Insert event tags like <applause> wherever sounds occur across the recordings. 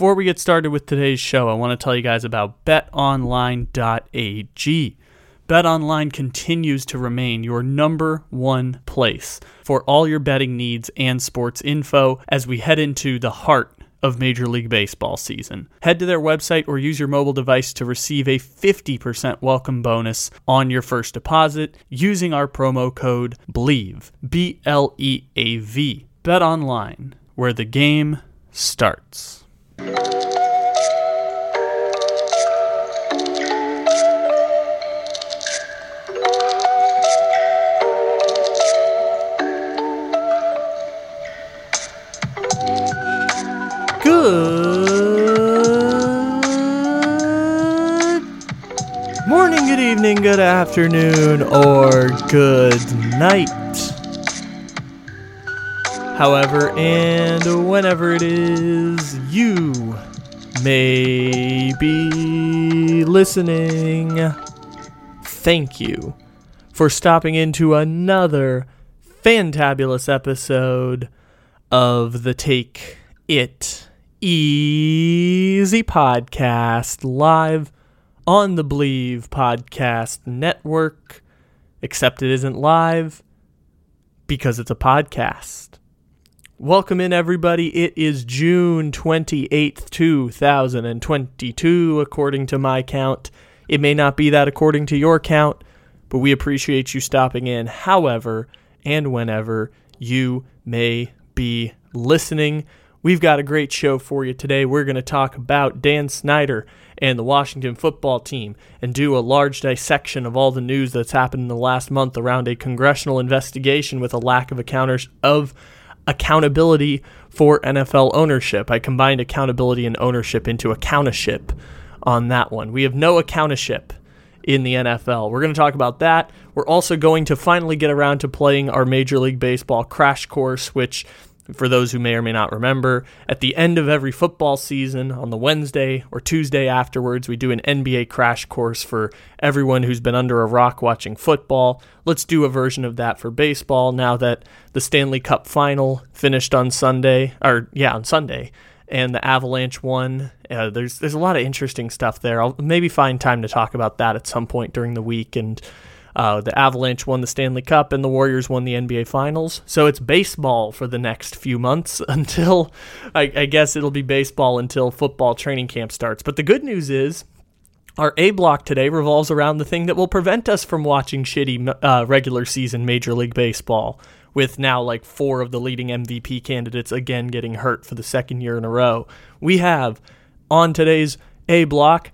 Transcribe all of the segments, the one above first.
Before we get started with today's show, I want to tell you guys about betonline.ag. BetOnline continues to remain your number one place for all your betting needs and sports info as we head into the heart of Major League Baseball season. Head to their website or use your mobile device to receive a 50% welcome bonus on your first deposit using our promo code BLEAV. B L E A V. Bet online, where the game starts. Good morning, good evening, good afternoon, or good night. However, and whenever it is you may be listening, thank you for stopping into another fantabulous episode of the Take It Easy podcast live on the Bleav Podcast Network, except it isn't live because it's a podcast. Welcome in, everybody. It is June 28th, 2022, according to my count. It may not be that according to your count, but we appreciate you stopping in, however, and whenever you may be listening. We've got a great show for you today. We're going to talk about Dan Snyder and the Washington football team and do a large dissection of all the news that's happened in the last month around a congressional investigation with a lack of accounters of accountability for NFL ownership. I combined accountability and ownership into accountership on that one. We have no accountership in the NFL. We're going to talk about that. We're also going to finally get around to playing our Major League Baseball crash course, which for those who may or may not remember, at the end of every football season, on the Wednesday or Tuesday afterwards, we do an NBA crash course for everyone who's been under a rock watching football. Let's do a version of that for baseball now that the Stanley Cup final finished on Sunday, or yeah, on Sunday, and the Avalanche won. Uh, there's there's a lot of interesting stuff there. I'll maybe find time to talk about that at some point during the week and uh, the Avalanche won the Stanley Cup and the Warriors won the NBA Finals. So it's baseball for the next few months <laughs> until, I, I guess it'll be baseball until football training camp starts. But the good news is, our A block today revolves around the thing that will prevent us from watching shitty uh, regular season Major League Baseball, with now like four of the leading MVP candidates again getting hurt for the second year in a row. We have on today's A block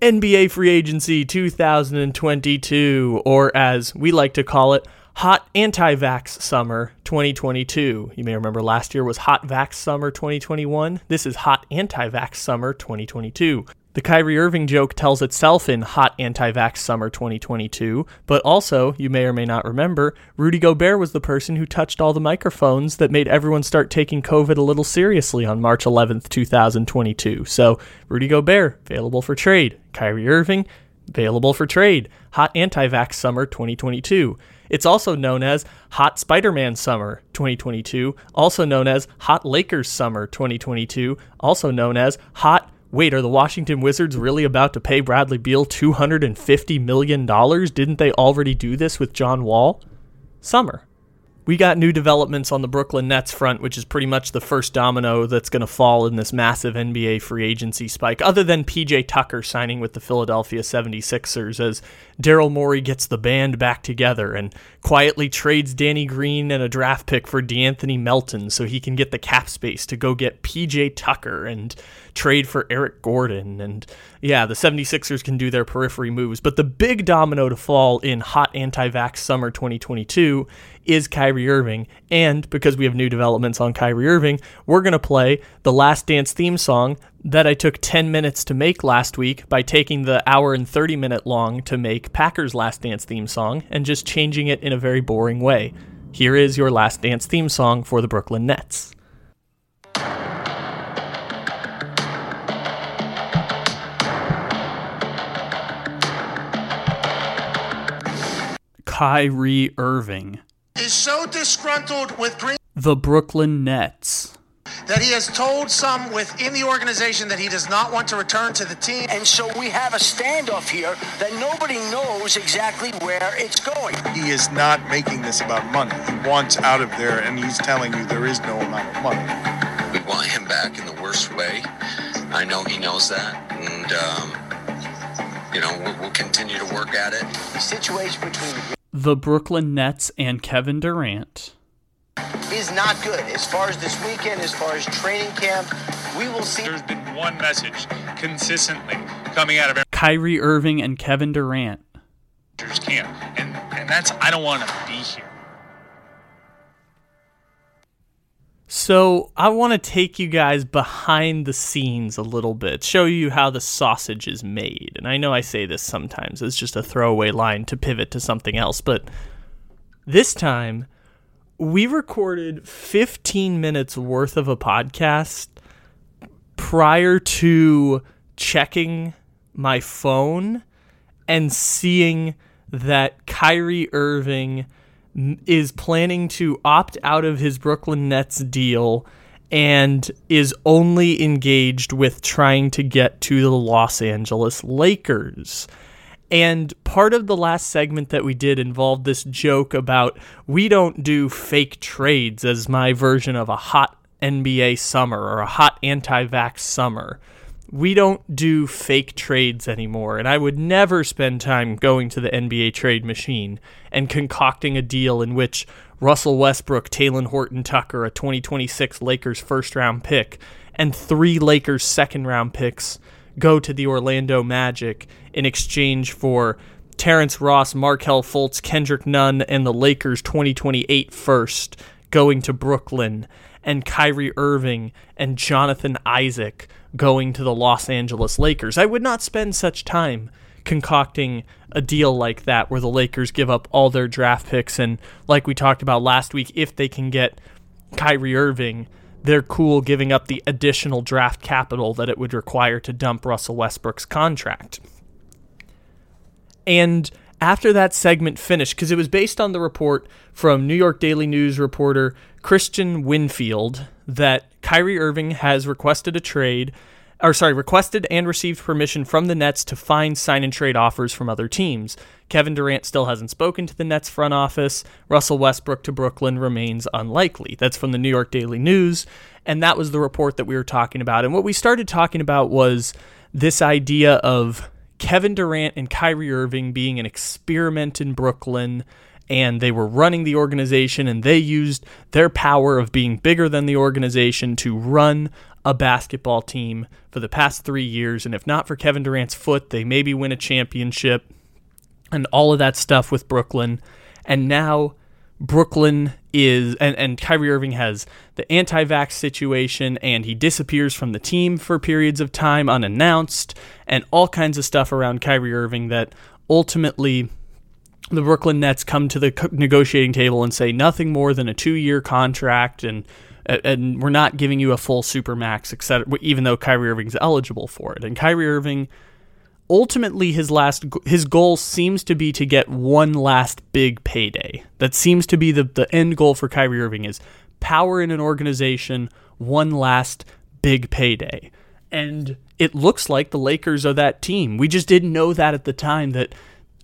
NBA Free Agency 2022, or as we like to call it, Hot Anti Vax Summer 2022. You may remember last year was Hot Vax Summer 2021. This is Hot Anti Vax Summer 2022. The Kyrie Irving joke tells itself in Hot Anti Vax Summer 2022, but also, you may or may not remember, Rudy Gobert was the person who touched all the microphones that made everyone start taking COVID a little seriously on March 11th, 2022. So, Rudy Gobert, available for trade. Kyrie Irving, available for trade. Hot Anti Vax Summer 2022. It's also known as Hot Spider Man Summer 2022, also known as Hot Lakers Summer 2022, also known as Hot Wait, are the Washington Wizards really about to pay Bradley Beal $250 million? Didn't they already do this with John Wall? Summer. We got new developments on the Brooklyn Nets front, which is pretty much the first domino that's going to fall in this massive NBA free agency spike, other than PJ Tucker signing with the Philadelphia 76ers as Daryl Morey gets the band back together and quietly trades Danny Green and a draft pick for De'Anthony Melton so he can get the cap space to go get PJ Tucker and trade for Eric Gordon. And yeah, the 76ers can do their periphery moves. But the big domino to fall in hot anti vax summer 2022 is Kyrie Irving. And because we have new developments on Kyrie Irving, we're going to play the Last Dance theme song that I took 10 minutes to make last week by taking the hour and 30 minute long to make Packers Last Dance theme song and just changing it in a very boring way. Here is your Last Dance theme song for the Brooklyn Nets. Kyrie Irving is so disgruntled with Green. The Brooklyn Nets. that he has told some within the organization that he does not want to return to the team. And so we have a standoff here that nobody knows exactly where it's going. He is not making this about money. He wants out of there, and he's telling you there is no amount of money. We want him back in the worst way. I know he knows that, and um, you know we'll, we'll continue to work at it. The situation between the Brooklyn Nets and Kevin Durant is not good. As far as this weekend, as far as training camp, we will see. There's been one message consistently coming out of Kyrie Irving and Kevin Durant. Camp, and and that's I don't want to be here. So, I want to take you guys behind the scenes a little bit, show you how the sausage is made. And I know I say this sometimes as just a throwaway line to pivot to something else, but this time we recorded 15 minutes worth of a podcast prior to checking my phone and seeing that Kyrie Irving is planning to opt out of his Brooklyn Nets deal and is only engaged with trying to get to the Los Angeles Lakers. And part of the last segment that we did involved this joke about we don't do fake trades as my version of a hot NBA summer or a hot anti vax summer we don't do fake trades anymore, and I would never spend time going to the NBA trade machine and concocting a deal in which Russell Westbrook, Talen Horton Tucker, a 2026 Lakers first round pick, and three Lakers second round picks go to the Orlando Magic in exchange for Terrence Ross, Markelle Fultz, Kendrick Nunn, and the Lakers 2028 first going to Brooklyn, and Kyrie Irving and Jonathan Isaac going to the Los Angeles Lakers. I would not spend such time concocting a deal like that where the Lakers give up all their draft picks and like we talked about last week if they can get Kyrie Irving they're cool giving up the additional draft capital that it would require to dump Russell Westbrook's contract. And after that segment finished, because it was based on the report from New York Daily News reporter Kristian Winfield that Kyrie Irving has requested a trade, or sorry, requested and received permission from the Nets to find sign and trade offers from other teams. Kevin Durant still hasn't spoken to the Nets front office. Russell Westbrook to Brooklyn remains unlikely. That's from the New York Daily News. And that was the report that we were talking about. And what we started talking about was this idea of Kevin Durant and Kyrie Irving being an experiment in Brooklyn and they were running the organization and they used their power of being bigger than the organization to run a basketball team for the past three years. And if not for Kevin Durant's foot, they maybe win a championship and all of that stuff with Brooklyn. And now Brooklyn is, and, and Kyrie Irving has the anti vax situation, and he disappears from the team for periods of time unannounced, and all kinds of stuff around Kyrie Irving that ultimately the Brooklyn Nets come to the negotiating table and say nothing more than a two-year contract and and we're not giving you a full super max, etc. Even though Kyrie Irving's eligible for it, and Kyrie Irving, ultimately his last his goal seems to be to get one last big payday. That seems to be the the end goal for Kyrie Irving is power in an organization, one last big payday, and it looks like the Lakers are that team. We just didn't know that at the time that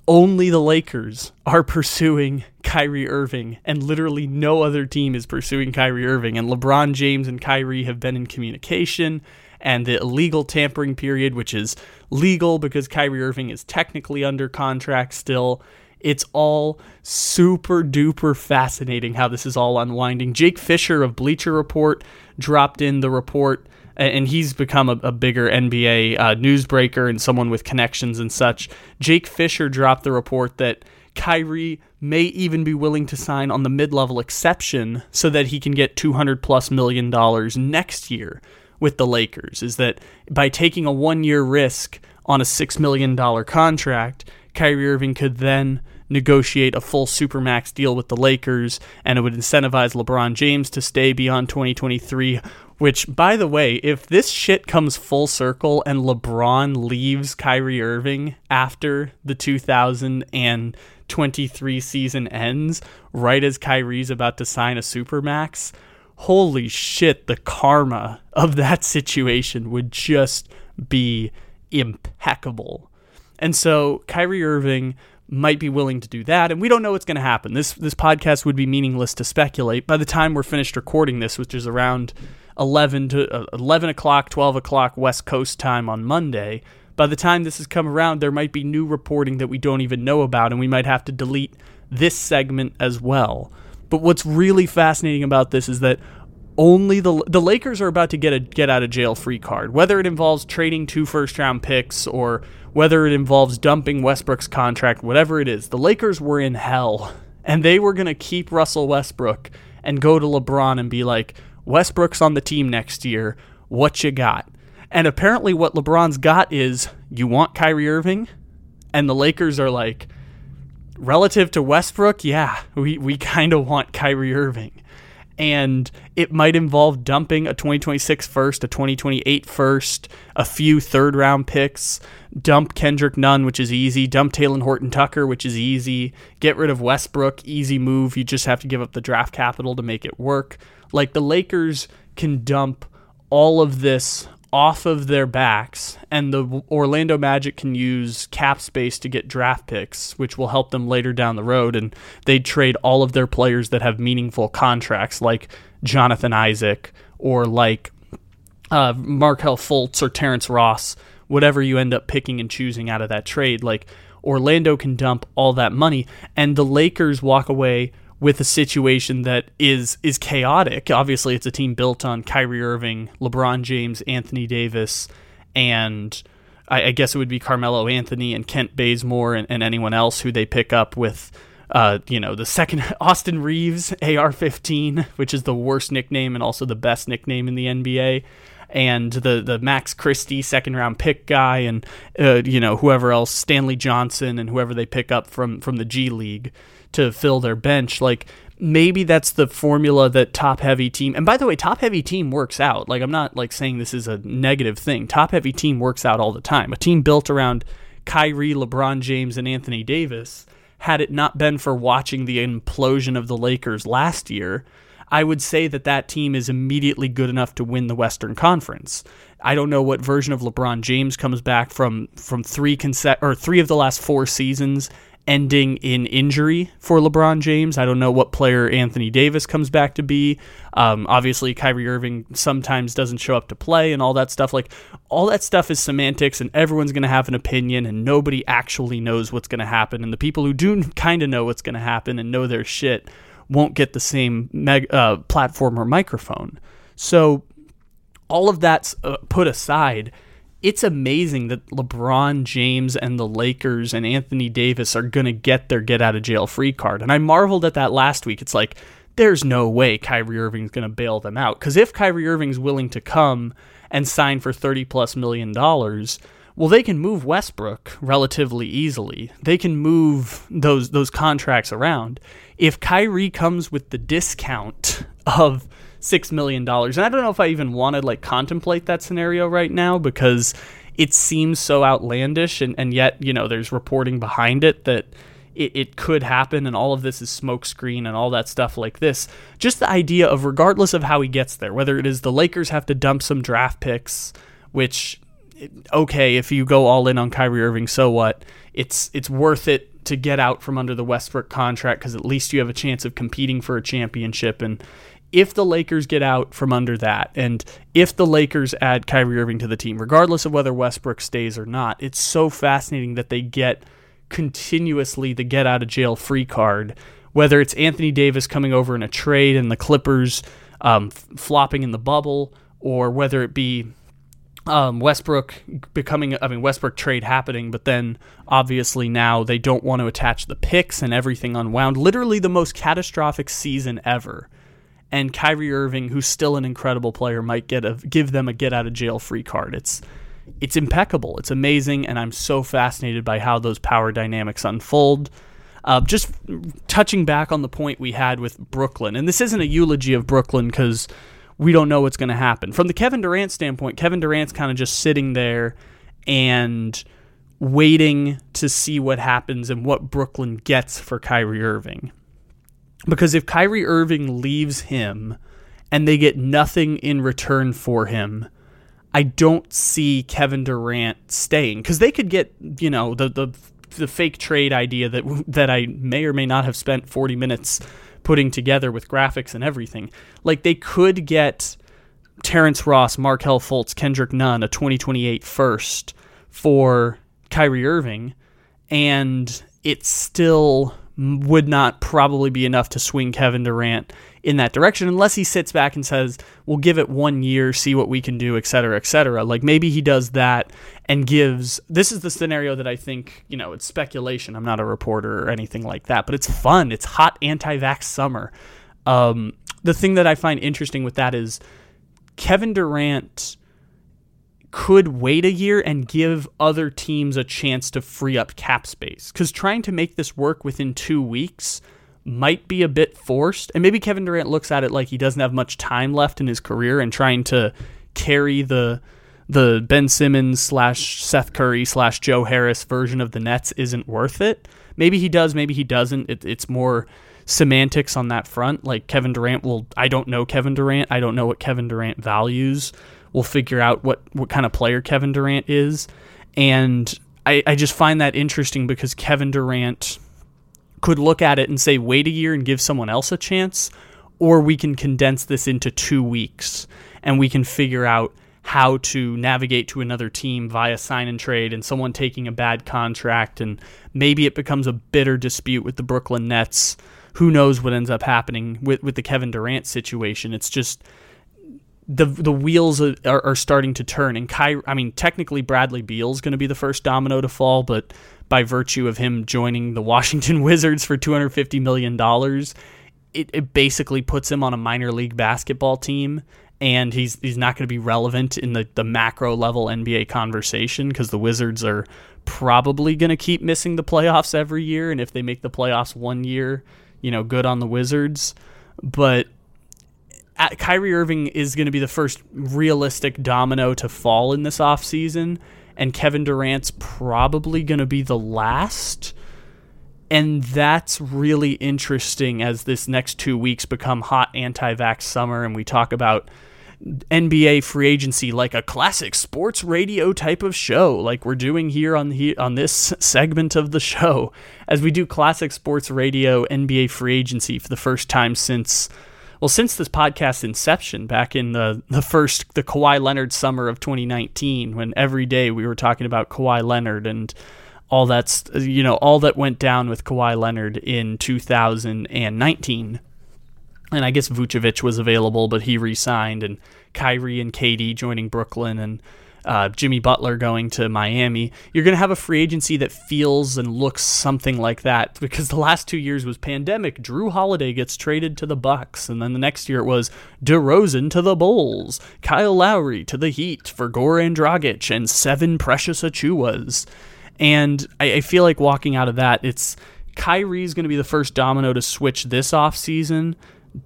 only the Lakers are pursuing Kyrie Irving, and literally no other team is pursuing Kyrie Irving. And LeBron James and Kyrie have been in communication, and the illegal tampering period, which is legal because Kyrie Irving is technically under contract still. It's all super duper fascinating how this is all unwinding. Jake Fisher of Bleacher Report dropped in the report and he's become a, a bigger NBA uh, newsbreaker and someone with connections and such. Jake Fisher dropped the report that Kyrie may even be willing to sign on the mid-level exception so that he can get 200 plus million dollars next year with the Lakers. Is that by taking a one-year risk on a 6 million dollar contract, Kyrie Irving could then negotiate a full supermax deal with the Lakers and it would incentivize LeBron James to stay beyond 2023 which, by the way, if this shit comes full circle and LeBron leaves Kyrie Irving after the 2023 season ends, right as Kyrie's about to sign a supermax, holy shit, the karma of that situation would just be impeccable. And so Kyrie Irving might be willing to do that, and we don't know what's going to happen. This this podcast would be meaningless to speculate. By the time we're finished recording this, which is around eleven to uh, eleven o'clock, twelve o'clock West Coast time on Monday, by the time this has come around, there might be new reporting that we don't even know about, and we might have to delete this segment as well. But what's really fascinating about this is that only the the Lakers are about to get a get out of jail free card. Whether it involves trading two first round picks or whether it involves dumping Westbrook's contract, whatever it is, the Lakers were in hell <laughs> and they were going to keep Russell Westbrook and go to LeBron and be like, "Westbrook's on the team next year. What you got?" And apparently what LeBron's got is, "You want Kyrie Irving?" And the Lakers are like, relative to Westbrook, yeah, we, we kind of want Kyrie Irving and it might involve dumping a 2026 first, a 2028 first, a few third round picks, dump Kendrick Nunn, which is easy, dump Talen Horton Tucker, which is easy, get rid of Westbrook, easy move. You just have to give up the draft capital to make it work. Like the Lakers can dump all of this off of their backs, and the Orlando Magic can use cap space to get draft picks, which will help them later down the road. And they'd trade all of their players that have meaningful contracts, like Jonathan Isaac or like uh, Markelle Fultz or Terrence Ross, whatever you end up picking and choosing out of that trade. Like Orlando can dump all that money, and the Lakers walk away with a situation that is is chaotic. Obviously, it's a team built on Kyrie Irving, LeBron James, Anthony Davis, and I, I guess it would be Carmelo Anthony and Kent Bazemore and, and anyone else who they pick up with. Uh, you know, the second <laughs> Austin Reaves AR-15, which is the worst nickname and also the best nickname in the NBA, and the the Max Christie second round pick guy, and uh, you know whoever else, Stanley Johnson, and whoever they pick up from from the G League to fill their bench. Like maybe that's the formula that top heavy team. And by the way, top heavy team works out. Like I'm not like saying this is a negative thing. Top heavy team works out all the time. A team built around Kyrie, LeBron James, and Anthony Davis. Had it not been for watching the implosion of the Lakers last year, I would say that that team is immediately good enough to win the Western Conference. I don't know what version of LeBron James comes back from from three conse- or three of the last four seasons ending in injury for LeBron James. I don't know what player Anthony Davis comes back to be. Um, obviously, Kyrie Irving sometimes doesn't show up to play and all that stuff. Like, all that stuff is semantics, and everyone's going to have an opinion, and nobody actually knows what's going to happen. And the people who do <laughs> kind of know what's going to happen and know their shit won't get the same meg- uh, platform or microphone. So, all of that's uh, put aside it's amazing that LeBron James and the Lakers and Anthony Davis are going to get their get out of jail free card. And I marveled at that last week. It's like, there's no way Kyrie Irving's going to bail them out. Because if Kyrie Irving's willing to come and sign for 30 plus million dollars, well, they can move Westbrook relatively easily. They can move those those contracts around. If Kyrie comes with the discount of six million dollars. And I don't know if I even want to like contemplate that scenario right now because it seems so outlandish and, and yet, you know, there's reporting behind it that it, it could happen and all of this is smokescreen and all that stuff like this. Just the idea of regardless of how he gets there, whether it is the Lakers have to dump some draft picks, which okay, if you go all in on Kyrie Irving, so what? It's it's worth it to get out from under the Westbrook contract because at least you have a chance of competing for a championship and if the Lakers get out from under that, and if the Lakers add Kyrie Irving to the team, regardless of whether Westbrook stays or not, it's so fascinating that they get continuously the get out of jail free card. Whether it's Anthony Davis coming over in a trade and the Clippers um, flopping in the bubble, or whether it be um, Westbrook becoming, I mean, Westbrook trade happening, but then obviously now they don't want to attach the picks and everything unwound. Literally the most catastrophic season ever and Kyrie Irving, who's still an incredible player, might get a give them a get out of jail free card. It's it's impeccable. It's amazing, and I'm so fascinated by how those power dynamics unfold. Uh, just touching back on the point we had with Brooklyn, and this isn't a eulogy of Brooklyn because we don't know what's going to happen. From the Kevin Durant standpoint, Kevin Durant's kind of just sitting there and waiting to see what happens and what Brooklyn gets for Kyrie Irving. Because if Kyrie Irving leaves him and they get nothing in return for him, I don't see Kevin Durant staying because they could get you know the the the fake trade idea that that I may or may not have spent 40 minutes putting together with graphics and everything. Like they could get Terrence Ross, Markelle Fultz, Kendrick Nunn, a 2028 first for Kyrie Irving, and it's still would not probably be enough to swing Kevin Durant in that direction unless he sits back and says, "We'll give it one year, see what we can do, et cetera, et cetera." Like maybe he does that and gives. This is the scenario that I think you know. It's speculation. I'm not a reporter or anything like that, but it's fun. It's hot anti-vax summer. Um, the thing that I find interesting with that is Kevin Durant could wait a year and give other teams a chance to free up cap space. Because trying to make this work within two weeks might be a bit forced. And maybe Kevin Durant looks at it like he doesn't have much time left in his career and trying to carry the the Ben Simmons slash Seth Curry slash Joe Harris version of the Nets isn't worth it. Maybe he does, maybe he doesn't. It, it's more semantics on that front. Like Kevin Durant will, I don't know Kevin Durant. I don't know what Kevin Durant values we'll figure out what what kind of player Kevin Durant is, and I, I just find that interesting because Kevin Durant could look at it and say, wait a year and give someone else a chance, or we can condense this into two weeks and we can figure out how to navigate to another team via sign and trade and someone taking a bad contract and maybe it becomes a bitter dispute with the Brooklyn Nets. Who knows what ends up happening with, with the Kevin Durant situation? It's just the the wheels are, are starting to turn. And Ky, I mean, technically Bradley Beal's going to be the first domino to fall, but by virtue of him joining the Washington <laughs> Wizards for two hundred fifty million dollars, it, it basically puts him on a minor league basketball team. And he's he's not going to be relevant in the, the macro level NBA conversation because the Wizards are probably going to keep missing the playoffs every year. And if they make the playoffs one year, you know, good on the Wizards. But Kyrie Irving is going to be the first realistic domino to fall in this offseason, and Kevin Durant's probably going to be the last. And that's really interesting as this next two weeks become hot anti vax summer, and we talk about NBA free agency like a classic sports radio type of show, like we're doing here on the, on this segment of the show, as we do classic sports radio NBA free agency for the first time since well, since this podcast inception back in the, the first, the Kawhi Leonard summer of 2019, when every day we were talking about Kawhi Leonard and all that's, you know, all that went down with Kawhi Leonard in 2019. And I guess Vucevic was available, but he re signed, and Kyrie and KD joining Brooklyn, and uh, Jimmy Butler going to Miami, you're going to have a free agency that feels and looks something like that because the last two years was pandemic. Jrue Holiday gets traded to the Bucks, and then the next year it was DeRozan to the Bulls, Kyle Lowry to the Heat for Goran Dragic, and seven Precious Achiuwas. And I, I feel like walking out of that, it's Kyrie's going to be the first domino to switch this offseason.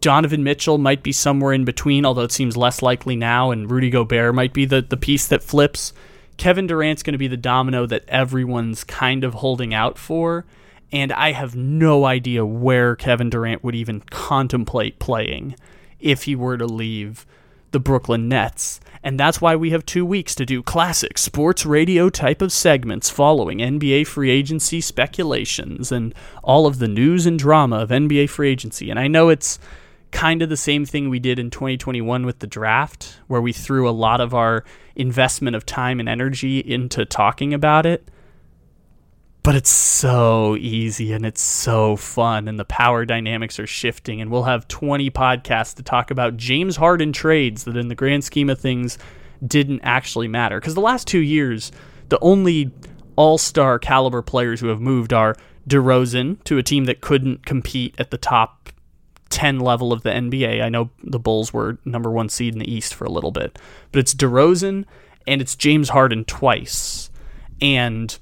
Donovan Mitchell might be somewhere in between, although it seems less likely now, and Rudy Gobert might be the, the piece that flips. Kevin Durant's going to be the domino that everyone's kind of holding out for, and I have no idea where Kevin Durant would even contemplate playing if he were to leave the Brooklyn Nets. And that's why we have two weeks to do classic sports radio type of segments following NBA free agency speculations and all of the news and drama of NBA free agency. And I know it's kind of the same thing we did in 2021 with the draft, where we threw a lot of our investment of time and energy into talking about it but it's so easy and it's so fun and the power dynamics are shifting and we'll have 20 podcasts to talk about James Harden trades that in the grand scheme of things didn't actually matter because the last 2 years the only all-star caliber players who have moved are DeRozan to a team that couldn't compete at the top 10 level of the NBA. I know the Bulls were number 1 seed in the East for a little bit, but it's DeRozan and it's James Harden twice. And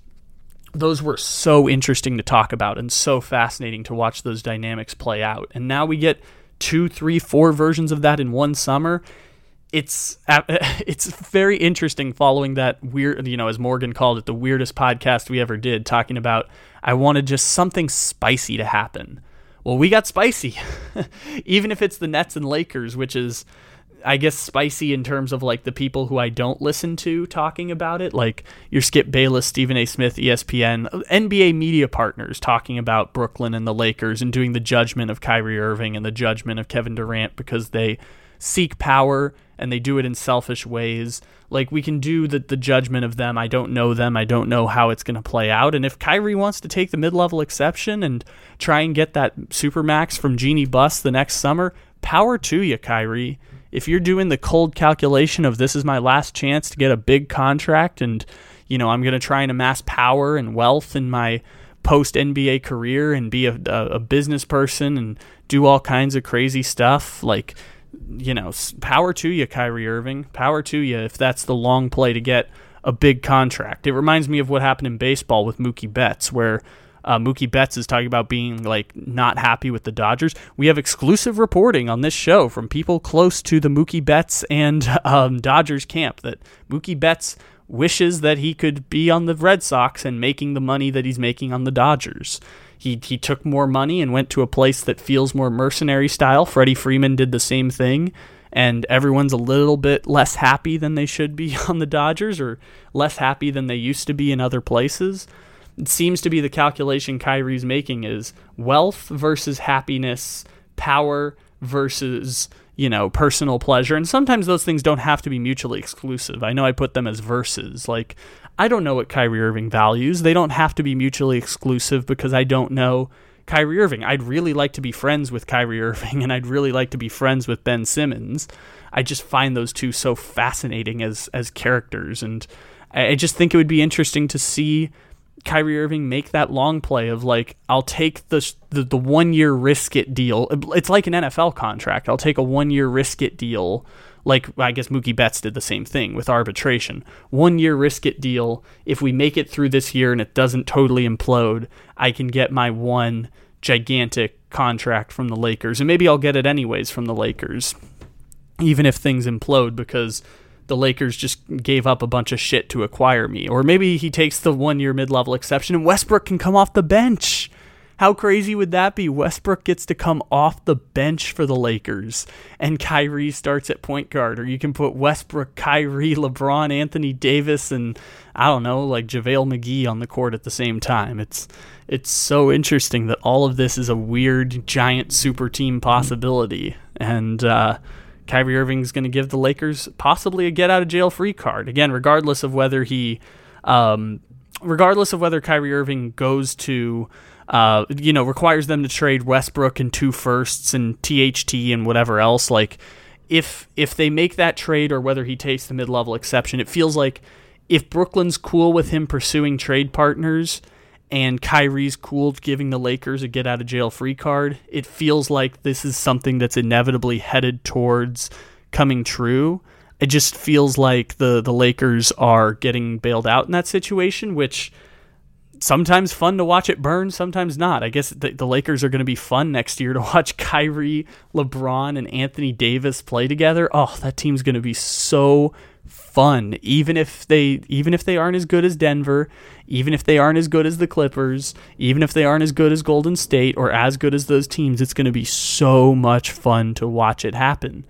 those were so interesting to talk about and so fascinating to watch those dynamics play out. And now we get two, three, four versions of that in one summer. It's uh, <laughs> it's very interesting following that weird, you know, as Morgan called it, the weirdest podcast we ever did, talking about I wanted just something spicy to happen. Well, we got spicy. <laughs> Even if it's the Nets and Lakers, which is I guess spicy in terms of like the people who I don't listen to talking about it, like your Skip Bayless, Stephen A. Smith, ESPN, NBA media partners talking about Brooklyn and the Lakers and doing the judgment of Kyrie Irving and the judgment of Kevin Durant because they seek power and they do it in selfish ways. Like we can do the the judgment of them. I don't know them. I don't know how it's going to play out. And if Kyrie wants to take the mid level exception and try and get that super max from Jeanie Buss the next summer, power to you, Kyrie if you're doing the cold calculation of this is my last chance to get a big contract and you know I'm going to try and amass power and wealth in my post NBA career and be a, a, a, business person and do all kinds of crazy stuff like you know power to you Kyrie Irving. Power to you if that's the long play to get a big contract. It reminds me of what happened in baseball with Mookie Betts where uh, Mookie Betts is talking about being like not happy with the Dodgers. We have exclusive reporting on this show from people close to the Mookie Betts and <laughs> um, Dodgers camp that Mookie Betts wishes that he could be on the Red Sox and making the money that he's making on the Dodgers. He, he took more money and went to a place that feels more mercenary style. Freddie Freeman did the same thing, and everyone's a little bit less happy than they should be <laughs> on the Dodgers or less happy than they used to be in other places it seems to be the calculation Kyrie's making is wealth versus happiness, power versus you know personal pleasure. And sometimes those things don't have to be mutually exclusive. I know i put them as verses. Like i don't know what kyrie irving values. They don't have to be mutually exclusive because i don't know kyrie irving. I'd really like to be friends with kyrie <laughs> irving and i'd really like to be friends with ben simmons. I just find those two so fascinating as as characters. And i just think it would be interesting to see Kyrie Irving make that long play of like I'll take the the, the one year risk it deal. It's like an NFL contract. I'll take a one year risk it deal. Like I guess Mookie Betts did the same thing with arbitration. One year risk it deal. If we make it through this year and it doesn't totally implode, I can get my one gigantic contract from the Lakers, and maybe I'll get it anyways from the Lakers, even if things implode because the Lakers just gave up a bunch of shit to acquire me. Or maybe he takes the one year mid level exception and Westbrook can come off the bench. How crazy would that be? Westbrook gets to come off the bench for the Lakers and Kyrie starts at point guard. Or you can put Westbrook, Kyrie, LeBron, Anthony Davis, and I don't know, like JaVale McGee on the court at the same time. It's it's so interesting that all of this is a weird giant super team possibility. And uh Kyrie Irving is going to give the Lakers possibly a get out of jail free card. Again, regardless of whether he, um, regardless of whether Kyrie Irving goes to, uh, you know, requires them to trade Westbrook and two firsts and THT and whatever else. Like, if if they make that trade or whether he takes the mid level exception, it feels like if Brooklyn's cool with him pursuing trade partners and Kyrie's cool giving the Lakers a get out of jail free card, it feels like this is something that's inevitably headed towards coming true. It just feels like the the Lakers are getting bailed out in that situation, which sometimes fun to watch it burn, sometimes not. I guess the, the Lakers are going to be fun next year to <laughs> watch Kyrie, LeBron, and Anthony Davis play together. Oh, that team's going to be so fun even if they even if they aren't as good as Denver, even if they aren't as good as the Clippers, even if they aren't as good as Golden State or as good as those teams, it's going to be so much fun to watch it happen.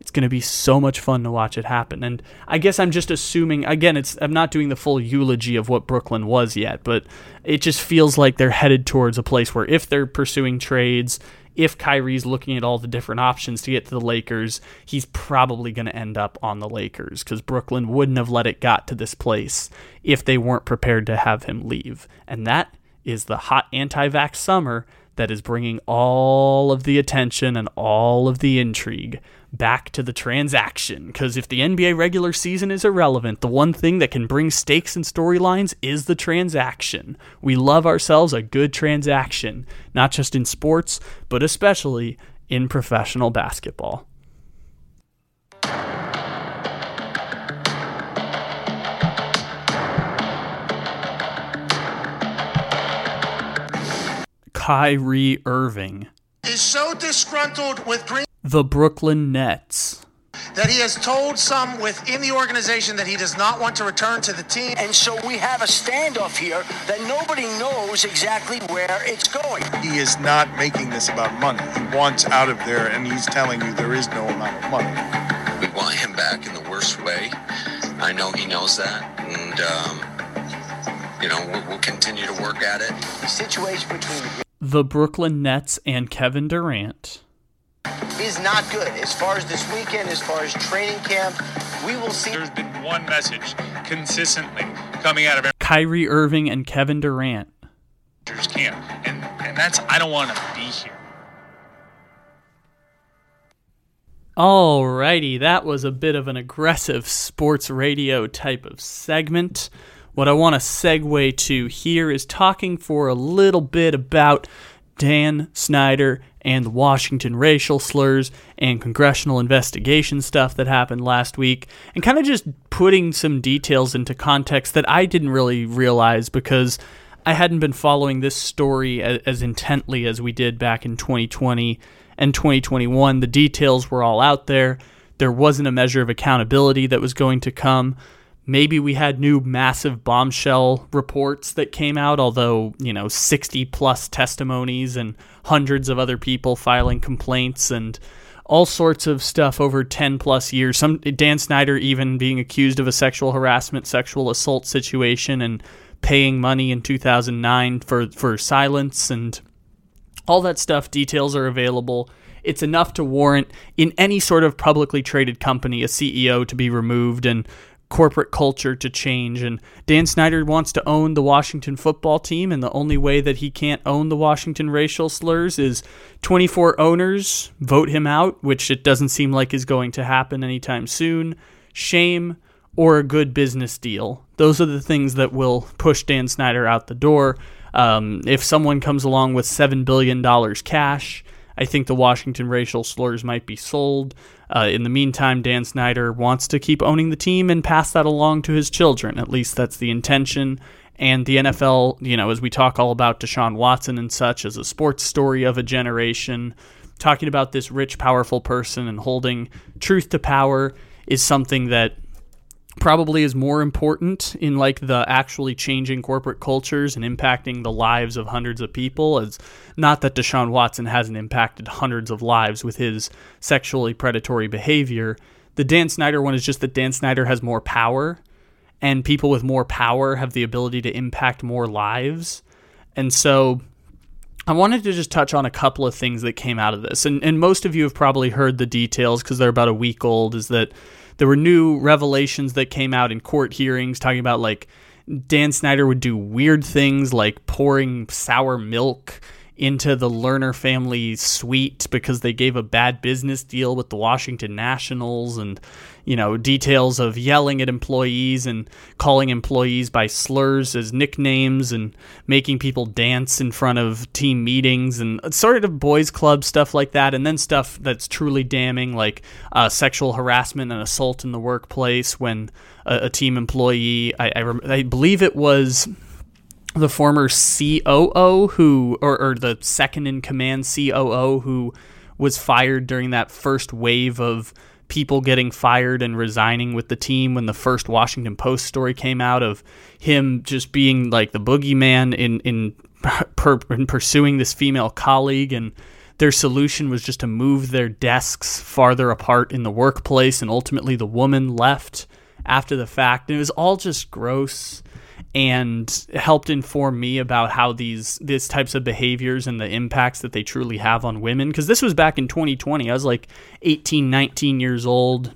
It's going to be so much fun to watch it happen. And I guess I'm just assuming again it's I'm not doing the full eulogy of what Brooklyn was yet, but it just feels like they're headed towards a place where if they're pursuing trades, if Kyrie's looking at all the different options to get to the Lakers, he's probably going to end up on the Lakers because Brooklyn wouldn't have let it got to this place if they weren't prepared to have him leave. And that is the hot anti vax summer that is bringing all of the attention and all of the intrigue back to the transaction. Because if the NBA regular season is irrelevant, the one thing that can bring stakes and storylines is the transaction. We love ourselves a good transaction, not just in sports, but especially in professional basketball. Kyrie Irving is so disgruntled with Green the Brooklyn Nets. that he has told some within the organization that he does not want to return to the team. And so we have a standoff here that nobody knows exactly where it's going. He is not making this about money. He wants out of there, and he's telling you there is no amount of money. We want him back in the worst way. I know he knows that, and um, you know we'll, we'll continue to work at it. The situation between the The Brooklyn Nets and Kevin Durant. Is not good. As far as this weekend, as far as training camp, we will see. There's been one message consistently coming out of Kyrie Irving and Kevin Durant. Camp, and and that's I don't want to be here. Alrighty, that was a bit of an aggressive sports radio type of segment. What I want to segue to here is talking for a little bit about Dan Snyder and the Washington racial slurs and congressional investigation stuff that happened last week, and kind of just putting some details into context that I didn't really realize because I hadn't been following this story as, as intently as we did back in 2020 and 2021. The details were all out there. There wasn't a measure of accountability that was going to come. Maybe we had new massive bombshell reports that came out, although, you know, 60 plus testimonies and hundreds of other people filing complaints and all sorts of stuff over 10 plus years. Some Dan Snyder even being accused of a sexual harassment, sexual assault situation and paying money in 2009 for for silence and all that stuff details are available it's enough to warrant in any sort of publicly traded company a CEO to be removed and corporate culture to change and Dan Snyder wants to own the Washington football team and the only way that he can't own the Washington racial slurs is 24 owners vote him out which it doesn't seem like is going to happen anytime soon shame or a good business deal. Those are the things that will push Dan Snyder out the door. Um, if someone comes along with $7 billion cash, I think the Washington racial slurs might be sold. Uh, in the meantime, Dan Snyder wants to keep owning the team and pass that along to his children. At least that's the intention. And the NFL, you know, as we talk all about Deshaun Watson and such as a sports story of a generation, talking about this rich, powerful person and holding truth to power is something that probably is more important in like the actually changing corporate cultures and impacting the lives of hundreds of people as not that Deshaun Watson hasn't impacted hundreds of lives with his sexually predatory behavior. The Dan Snyder one is just that Dan Snyder has more power and people with more power have the ability to impact more lives. And so I wanted to just touch on a couple of things that came out of this. And, and most of you have probably heard the details because they're about a week old. Is that there were new revelations that came out in court hearings talking about like Dan Snyder would do weird things like pouring sour milk into the Lerner family suite because they gave a bad business deal with the Washington Nationals and you know details of yelling at employees and calling employees by slurs as nicknames and making people dance in front of team meetings and sort of boys club stuff like that. And then stuff that's truly damning like uh, sexual harassment and assault in the workplace when a, a team employee I, I, rem- I believe it was the former COO who, or, or the second in command COO who was fired during that first wave of people getting fired and resigning with the team when the first Washington Post story came out of him just being like the boogeyman in in, <laughs> per, in pursuing this female colleague and their solution was just to move their desks farther apart in the workplace and ultimately the woman left after the fact. And it was all just gross and helped inform me about how these these types of behaviors and the impacts that they truly have on women. Because this was back in 2020 i was like 18 19 years old.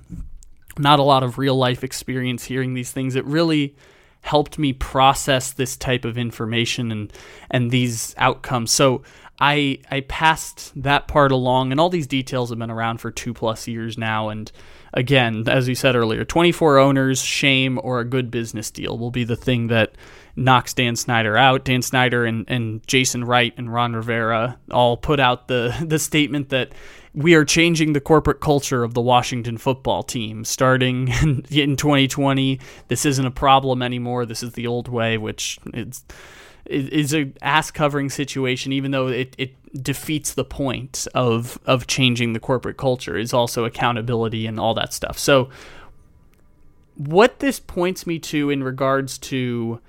Not a lot of real life experience hearing these things. It really helped me process this type of information and and these outcomes. So i i passed that part along and all these details have been around for two plus years now and again, as we said earlier, 24 owners, shame, or a good business deal will be the thing that knocks Dan Snyder out. Dan Snyder and, and Jason Wright and Ron Rivera all put out the, the statement that we are changing the corporate culture of the Washington football team starting <laughs> in 2020. This isn't a problem anymore. This is the old way, which it's is a ass covering situation, even though it, it defeats the point of of changing the corporate culture. Is also accountability and all that stuff. So, what this points me to in regards to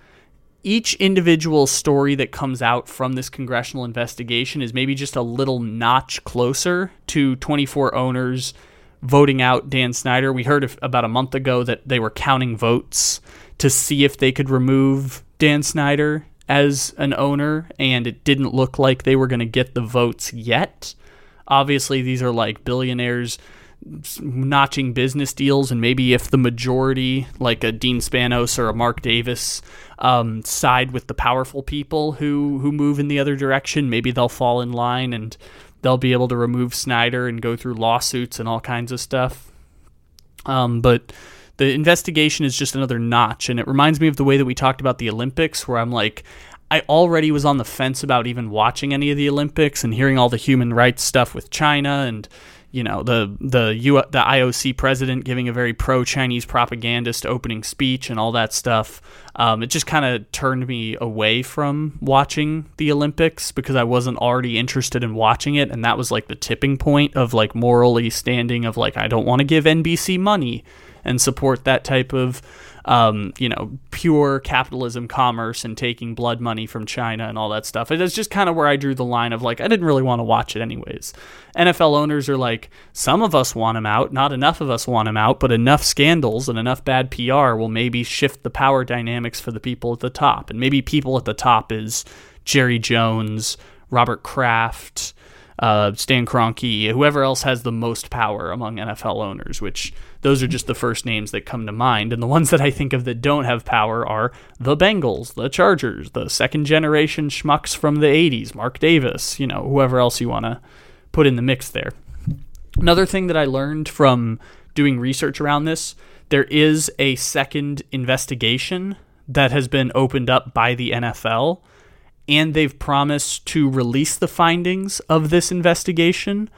each individual story that comes out from this congressional investigation is maybe just a little notch closer to 24 owners voting out Dan Snyder. We heard about a month ago that they were counting votes to see if they could remove Dan Snyder as an owner, and it didn't look like they were going to get the votes yet. Obviously, these are like billionaires notching business deals, and maybe if the majority, like a Dean Spanos or a Mark Davis, um, side with the powerful people who who move in the other direction, maybe they'll fall in line and they'll be able to remove Snyder and go through lawsuits and all kinds of stuff. Um, but the investigation is just another notch, and it reminds me of the way that we talked about the Olympics, where I'm like. I already was on the fence about even watching any of the Olympics and hearing all the human rights stuff with China and you know the the U, the IOC president giving a very pro Chinese propagandist opening speech and all that stuff. Um, it just kind of turned me away from watching the Olympics because I wasn't already interested in watching it, and that was like the tipping point of like morally standing of like I don't want to give NBC money and support that type of um, you know, pure capitalism commerce and taking blood money from China and all that stuff. It's just kind of where I drew the line of like, I didn't really want to watch it anyways. NFL owners are like, some of us want him out, not enough of us want him out, but enough scandals and enough bad PR will maybe shift the power dynamics for the people at the top. And maybe people at the top is Jerry Jones, Robert Kraft, uh, Stan Kroenke, whoever else has the most power among NFL owners, which those are just the first names that come to mind. And the ones that I think of that don't have power are the Bengals, the Chargers, the second generation schmucks from the 80s, Mark Davis, you know, whoever else you want to put in the mix there. Another thing that I learned from doing research around this, there is a second investigation that has been opened up by the NFL and they've promised to release the findings of this investigation.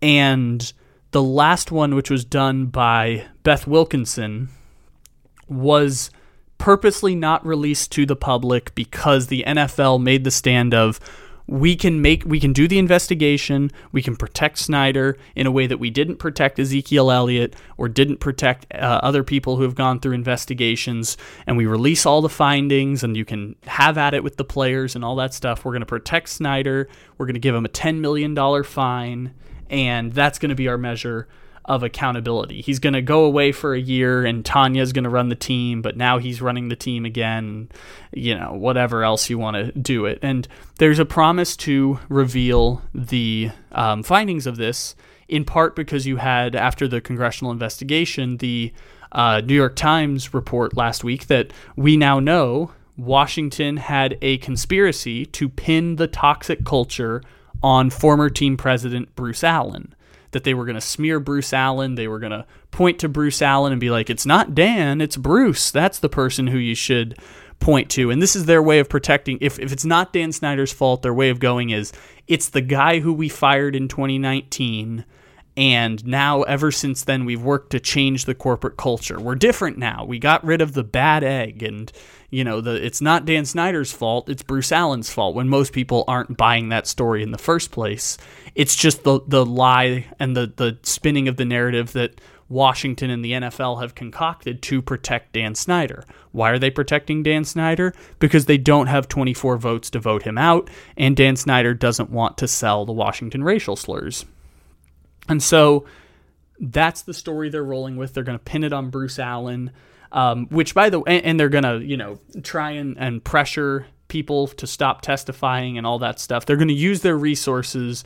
And the last one, which was done by Beth Wilkinson, was purposely not released to the public because the NFL made the stand of we can make we can do the investigation we can protect snyder in a way that we didn't protect ezekiel elliott or didn't protect uh, other people who have gone through investigations. And we release all the findings and you can have at it with the players and all that stuff. We're going to protect snyder. We're going to give him a $10 million fine. And that's going to be our measure of accountability. He's going to go away for a year and Tanya's going to run the team, but now he's running the team again, you know, whatever else you want to do it. And there's a promise to reveal the um, findings of this, in part because you had, after the congressional investigation, the uh, New York Times report last week that we now know Washington had a conspiracy to pin the toxic culture on former team president Bruce Allen that they were going to smear Bruce Allen. They were going to point to Bruce Allen and be like, it's not Dan, it's Bruce. That's the person who you should point to. And this is their way of protecting. If, if it's not Dan Snyder's fault, their way of going is it's the guy who we fired in 2019. And now, ever since then, we've worked to change the corporate culture. We're different now. We got rid of the bad egg, and you know, the it's not Dan Snyder's fault. It's Bruce Allen's fault. When most people aren't buying that story in the first place, it's just the the lie and the the spinning of the narrative that Washington and the NFL have concocted to protect Dan Snyder. Why are they protecting Dan Snyder? Because they don't have 24 votes to vote him out, and Dan Snyder doesn't want to sell the Washington racial slurs. And so that's the story they're rolling with. They're going to pin it on Bruce Allen, um, which, by the way, and they're going to, you know, try and, and pressure people to stop testifying and all that stuff. They're going to use their resources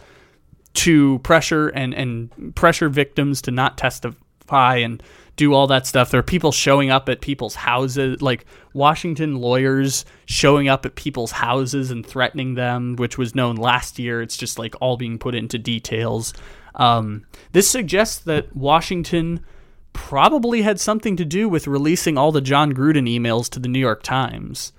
to pressure and, and pressure victims to not testify and do all that stuff. There are people showing up at people's houses, like Washington lawyers showing up at people's houses and threatening them, which was known last year. It's just like all being put into details. Um, this suggests that Washington probably had something to do with releasing all the Jon Gruden emails to the New York Times,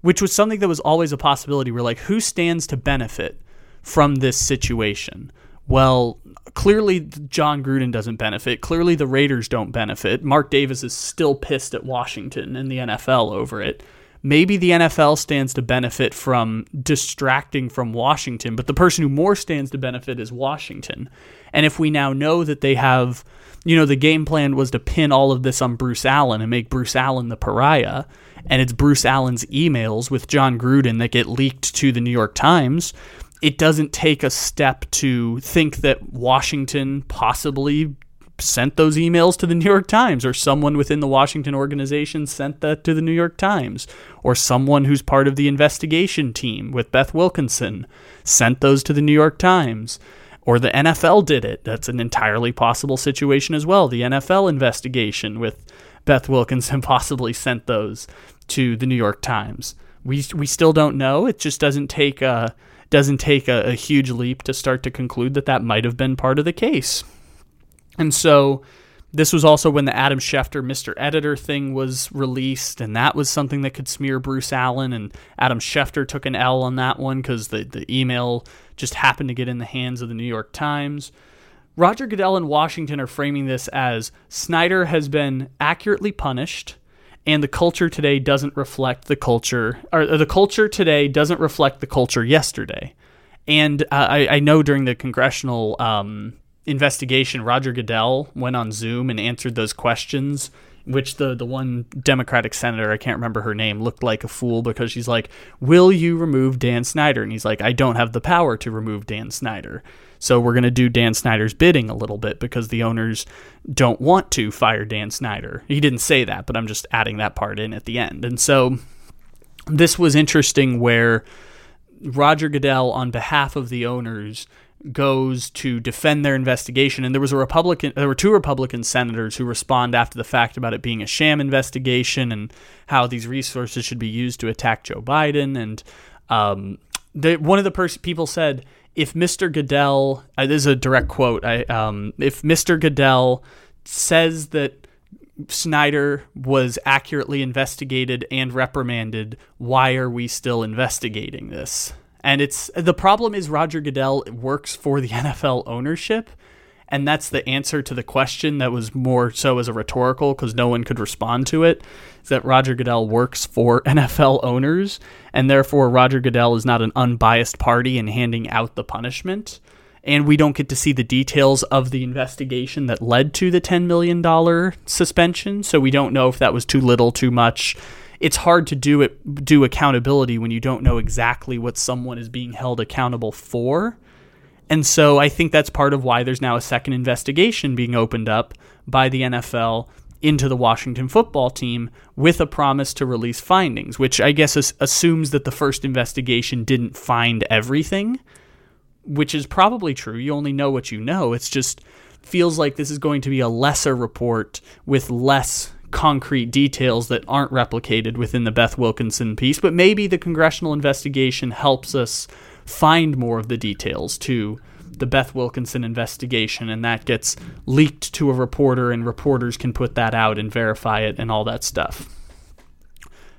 which was something that was always a possibility. We're like, who stands to benefit? from this situation? Well, clearly Jon Gruden doesn't benefit. Clearly the Raiders don't benefit. Mark Davis is still pissed at Washington and the NFL over it. Maybe the NFL stands to benefit from distracting from Washington, but the person who more stands to benefit is Washington. And if we now know that they have, you know, the game plan was to pin all of this on Bruce Allen and make Bruce Allen the pariah, and it's Bruce Allen's emails with Jon Gruden that get leaked to the New York Times, it doesn't take a step to think that Washington possibly sent those emails to the New York Times, or someone within the Washington organization sent that to the New York Times, or someone who's part of the investigation team with Beth Wilkinson sent those to the New York Times, or the NFL did it. That's an entirely possible situation as well. The NFL investigation with Beth Wilkinson <laughs> possibly sent those to the New York Times. We we still don't know. It just doesn't take a doesn't take a, a huge leap to start to conclude that that might have been part of the case. And so this was also when the Adam Schefter Mr. Editor thing was released, and that was something that could smear Bruce Allen. And Adam Schefter took an L on that one because the, the email just happened to get in the hands of the New York Times. Roger Goodell and Washington are framing this as Snyder has been accurately punished, and the culture today doesn't reflect the culture, or the culture today doesn't reflect the culture yesterday. And uh, I, I know during the congressional um, investigation, Roger Goodell went on Zoom and answered those questions, which the the one Democratic senator, I can't remember her name, looked like a fool because she's like, "Will you remove Dan Snyder?" And he's like, "I don't have the power to remove Dan Snyder." So we're going to do Dan Snyder's bidding a little bit because the owners don't want to fire Dan Snyder. He didn't say that, but I'm just adding that part in at the end. And so this was interesting where Roger Goodell on behalf of the owners goes to defend their investigation. And there was a republican there were two republican senators who respond after the fact about it being a sham investigation and how these resources should be used to attack joe biden. And um, one of the pers- people said if mr goodell uh, this is a direct quote I, um, if mr goodell says that snyder was accurately investigated and reprimanded why are we still investigating this and it's the problem is Roger Goodell works for the <laughs> NFL ownership. And that's the answer to the question that was more so as a rhetorical because no one could respond to it. Is that Roger Goodell works for <laughs> NFL owners, and therefore Roger Goodell is not an unbiased party in handing out the punishment. And we don't get to see the details of the investigation that led to the $10 million suspension. So we don't know if that was too little, too much it's hard to do it do accountability when you don't know exactly what someone is being held accountable for. And so I think that's part of why there's now a second investigation being opened up by the NFL into the Washington football team with a promise to release findings, which I guess assumes that the first investigation didn't find everything, which is probably true. You only know what you know. It's just feels like this is going to be a lesser report with less concrete details that aren't replicated within the Beth Wilkinson piece, but maybe the congressional investigation helps us find more of the details to the Beth Wilkinson investigation, and that gets leaked to a reporter, and reporters can put that out and verify it and all that stuff.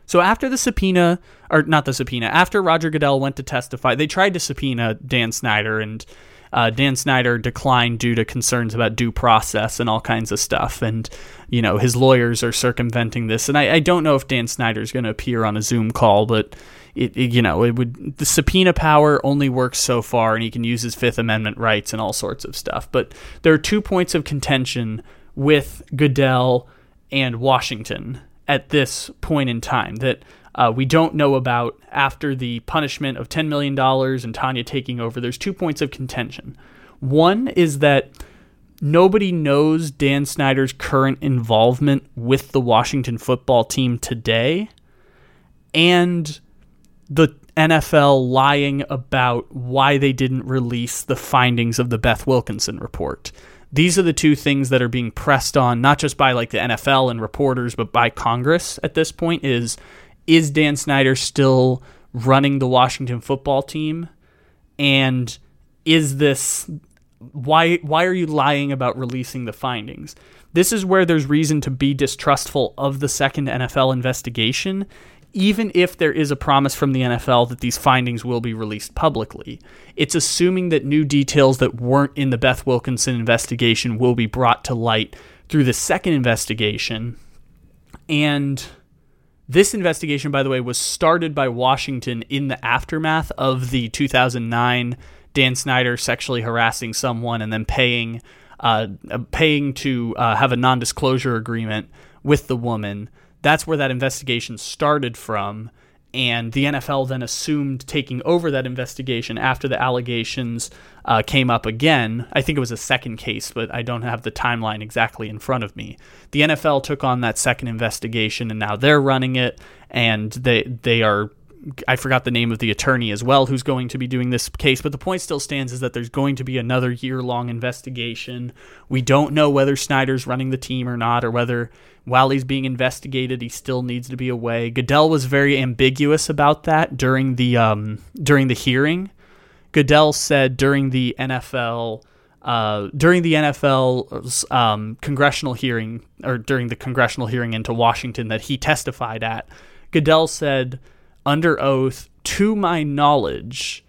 So after the subpoena, or not the subpoena, after Roger Goodell went to testify, they tried to subpoena Dan Snyder, and uh, Dan Snyder declined due to concerns about due process and all kinds of stuff. And, you know, his lawyers are circumventing this. And I, I don't know if Dan Snyder is going to appear on a Zoom call, but it, it, you know, it would the subpoena power only works so far, and he can use his Fifth Amendment rights and all sorts of stuff. But there are two points of contention with Goodell and Washington at this point in time that uh, we don't know about after the punishment of $10 million and Tanya taking over. There's two points of contention. One is that nobody knows Dan Snyder's current involvement with the Washington football team today, and the NFL lying about why they didn't release the findings of the Beth Wilkinson report. These are the two things that are being pressed on, not just by like the NFL and reporters, but by Congress at this point is is Dan Snyder still running the Washington football team? And is this why why are you lying about releasing the findings? This is where there's reason to be distrustful of the second NFL investigation, even if there is a promise from the NFL that these findings will be released publicly. It's assuming that new details that weren't in the Beth Wilkinson investigation will be brought to light through the second investigation. And This investigation, by the way, was started by Washington in the aftermath of the 2009 Dan Snyder sexually harassing someone and then paying uh, paying to uh, have a non-disclosure agreement with the woman. That's where that investigation started from and the NFL then assumed taking over that investigation after the allegations uh, came up again. I think it was a second case, but I don't have the timeline exactly in front of me. The NFL took on that second investigation, and now they're running it, and they they are I forgot the name of the attorney as well who's going to be doing this case, but the point still stands is that there's going to be another year long investigation. We don't know whether Snyder's running the team or not, or whether while he's being investigated, he still needs to be away. Goodell was very ambiguous about that during the um, during the hearing. Goodell said during the NFL uh, during the NFL um, congressional hearing or during the congressional hearing into Washington that he testified at, Goodell said under oath, to my knowledge,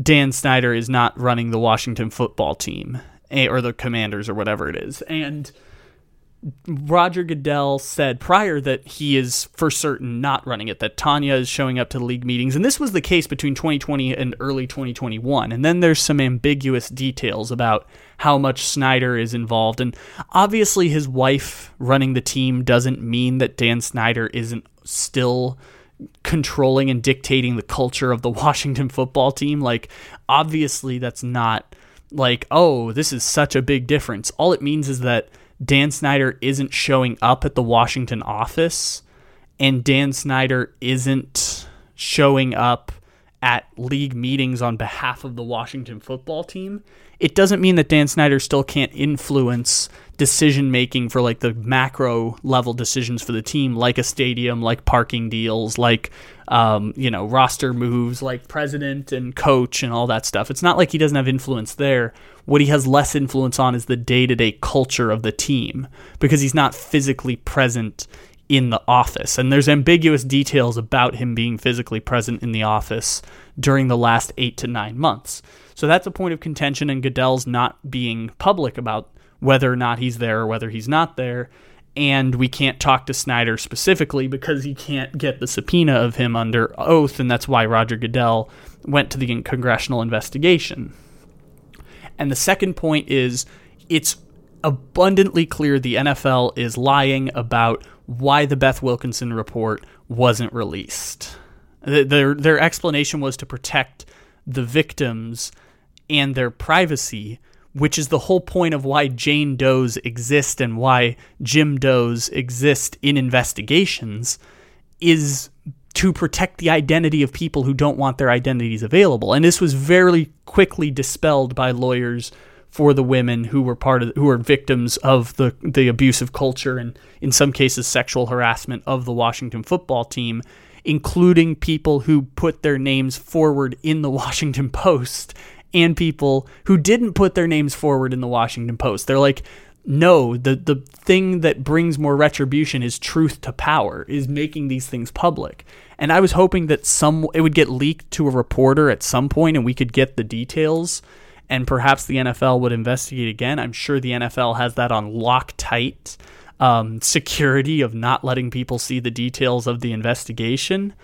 Dan Snyder is not running the Washington football team eh, or the Commanders or whatever it is. And Roger Goodell said prior that he is for certain not running it, that Tanya is showing up to the league meetings. And this was the case between 2020 and early 2021. And then there's some ambiguous details about how much Snyder is involved. And obviously, his wife running the team doesn't mean that Dan Snyder isn't still controlling and dictating the culture of the <laughs> Washington football team. Like, obviously, that's not like, oh, this is such a big difference. All it means is that Dan Snyder isn't showing up at the Washington office and Dan Snyder isn't showing up at league meetings on behalf of the Washington football team, it doesn't mean that Dan Snyder still can't influence decision making for like the macro level decisions for the team, like a stadium, like parking deals, like um, you know roster moves, like president and coach and all that stuff. It's not like he doesn't have influence there. What he has less influence on is the day to day culture of the team because he's not physically present in the office. And there's ambiguous details about him being physically present in the office during the last eight to nine months. So that's a point of contention, and Goodell's not being public about whether or not he's there or whether he's not there. And we can't talk to Snyder specifically because he can't get the subpoena of him under oath, and that's why Roger Goodell went to the congressional investigation. And the second point is it's abundantly clear the NFL is lying about why the Beth Wilkinson report wasn't released. Their their explanation was to protect the victims and their privacy, which is the whole point of why Jane Does exist and why Jim Does exist in investigations is to protect the identity of people who don't want their identities available. And this was very quickly dispelled by lawyers for the women who were part of who were victims of the the abusive culture and in some cases sexual harassment of the Washington football team including people who put their names forward in the <laughs> Washington Post and people who didn't put their names forward in the Washington Post. They're like no the the thing that brings more retribution is truth to power is making these things public. And i was hoping that some it would get leaked to a reporter at some point and we could get the details and perhaps the NFL would investigate again. I'm sure the NFL has that on Loctite um, security of not letting people see the details of the investigation.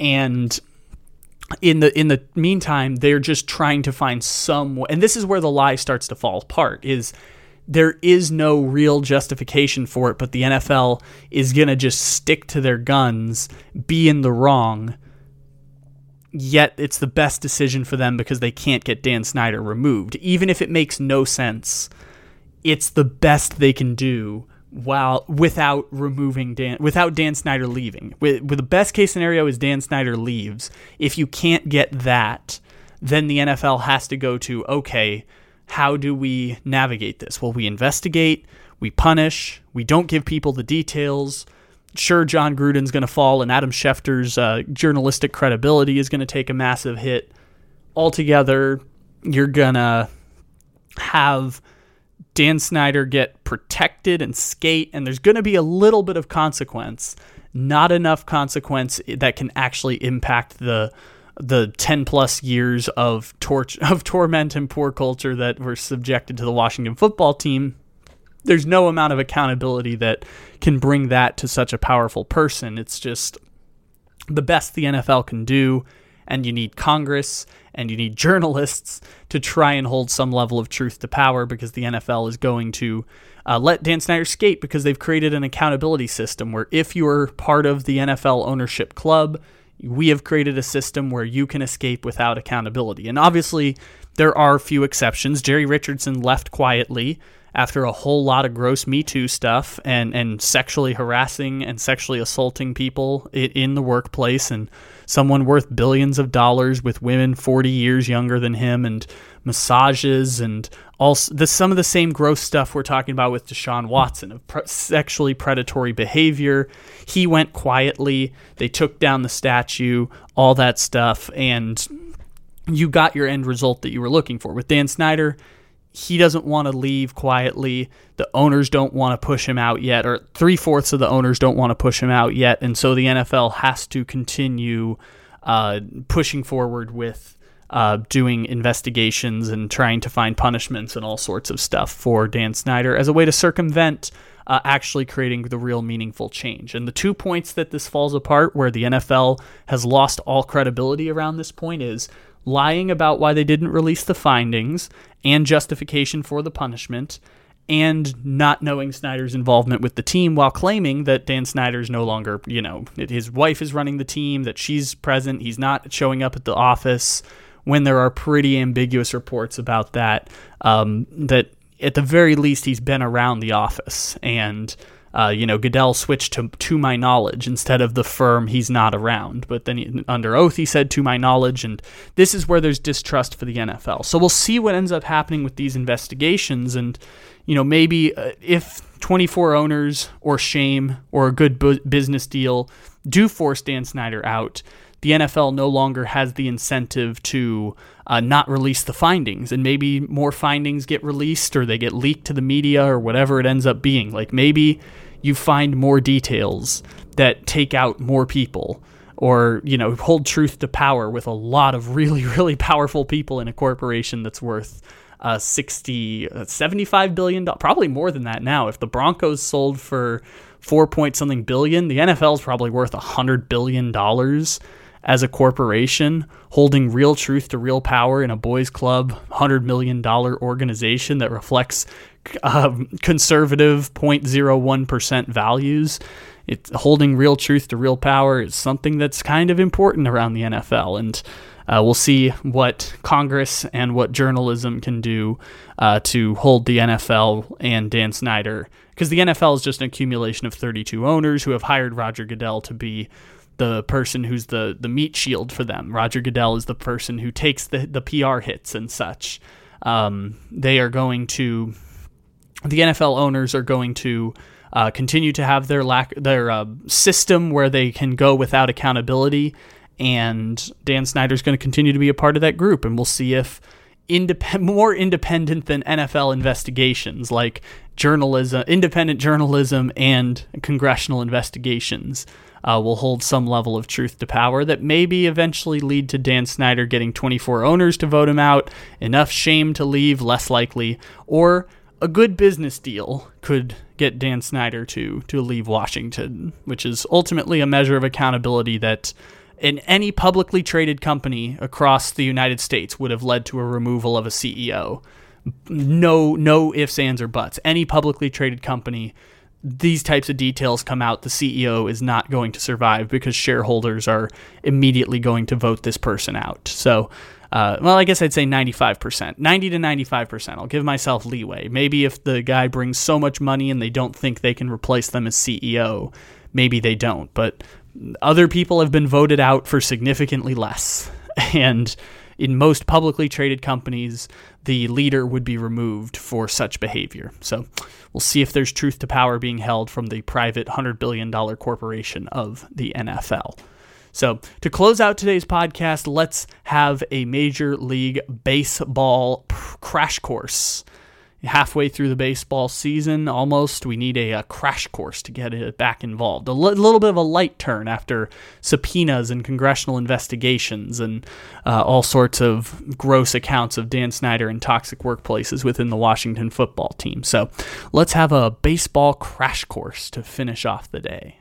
And in the in the meantime, they're just trying to find some. And this is where the lie starts to fall apart. Is there is no real justification for it, but the NFL is going to just stick to their guns, be in the wrong, yet it's the best decision for them because they can't get Dan Snyder removed. Even if it makes no sense, it's the best they can do while without removing Dan without Dan Snyder leaving. With, with the best case scenario is Dan Snyder leaves. If you can't get that, then the NFL has to go to okay, how do we navigate this? Well, we investigate, we punish, we don't give people the details sure Jon Gruden's going to fall and Adam Schefter's uh, journalistic credibility is going to take a massive hit. Altogether, you're going to have Dan Snyder get protected and skate, and there's going to be a little bit of consequence, not enough consequence that can actually impact the the 10 plus years of torch <laughs> of torment and poor culture that were subjected to the Washington football team there's no amount of accountability that can bring that to such a powerful person. It's just the best the NFL can do, and you need Congress and you need <laughs> journalists to try and hold some level of truth to power because the NFL is going to uh, let Dan Snyder skate because they've created an accountability system where if you're part of the NFL ownership club, we have created a system where you can escape without accountability. And obviously, there are a few exceptions. Jerry Richardson left quietly after a whole lot of gross Me Too stuff and, and sexually harassing and sexually assaulting people in the workplace and someone worth billions of dollars with women 40 years younger than him and massages and also the, some of the same gross stuff we're talking about with Deshaun Watson of pre- sexually predatory behavior. He went quietly. They took down the statue, all that stuff, and you got your end result that you were looking for. With Dan Snyder, he doesn't want to leave quietly. The owners don't want to push him out yet, or three fourths of the owners don't want to push him out yet. And so the NFL has to continue uh, pushing forward with uh, doing investigations and trying to find punishments and all sorts of stuff for Dan Snyder as a way to circumvent uh, actually creating the real meaningful change. And the two points that this falls apart, where the NFL has lost all credibility around this point, is lying about why they didn't release the findings and justification for the punishment, and not knowing Snyder's involvement with the team while claiming that Dan Snyder's no longer, you know, his wife is running the team, that she's present, he's not showing up at the office when there are pretty ambiguous reports about that. Um, that at the very least, he's been around the office and uh, you know, Goodell switched to to my knowledge instead of the firm he's not around. But then he, under oath he said to my knowledge, and this is where there's distrust for the NFL. So we'll see what ends up happening with these investigations, and you know maybe uh, if 24 owners or shame or a good bu- business deal do force Dan Snyder out. The NFL no longer has the incentive to uh, not release the findings, and maybe more findings get released or they get leaked to the media or whatever it ends up being. Like maybe you find more details that take out more people or you know hold truth to power with a lot of really <laughs> really powerful people in a corporation that's worth uh, 60 uh, 75 billion probably more than that now. If the broncos sold for 4 point something billion the nfl is probably worth 100 billion dollars as a corporation holding real truth to real power in a boys club $100 million organization that reflects um, conservative 0.01% values. It's holding real truth to real power is something that's kind of important around the NFL. And uh, we'll see what Congress and what journalism can do uh, to hold the NFL and Dan Snyder. Because the NFL is just an accumulation of 32 owners who have hired Roger Goodell to be the person who's the, the meat shield for them. Roger Goodell is the person who takes the, the PR hits and such. Um, they are going to the NFL owners are going to uh, continue to have their lack their uh, system where they can go without accountability, and Dan Snyder's going to continue to be a part of that group, and we'll see if <laughs> more independent than NFL investigations, like journalism, independent journalism, and congressional investigations. Uh, will hold some level of truth to power that maybe eventually lead to Dan Snyder getting 24 owners to vote him out, enough shame to leave, less likely, or a good business deal could get Dan Snyder to to leave Washington, which is ultimately a measure of accountability that in any publicly traded company across the United States would have led to a removal of a CEO. No no ifs ands or buts. Any publicly traded company these types of details come out, the CEO is not going to survive because shareholders are immediately going to vote this person out. So uh, well, I guess I'd say 95%, 90 to 95%. I'll give myself leeway. Maybe if the guy brings so much money and they don't think they can replace them as CEO, maybe they don't. But other people have been voted out for significantly less. <laughs> And in most publicly traded companies, the leader would be removed for such behavior. So we'll see if there's truth to power being held from the private $100 billion corporation of the NFL. So, to close out today's podcast, let's have a Major League Baseball crash course. Halfway through the baseball season, almost, we need a, a crash course to get it back involved. A l- little bit of a light turn after subpoenas and congressional investigations and uh, all sorts of gross accounts of Dan Snyder and toxic workplaces within the Washington football team. So, let's have a baseball crash course to finish off the day.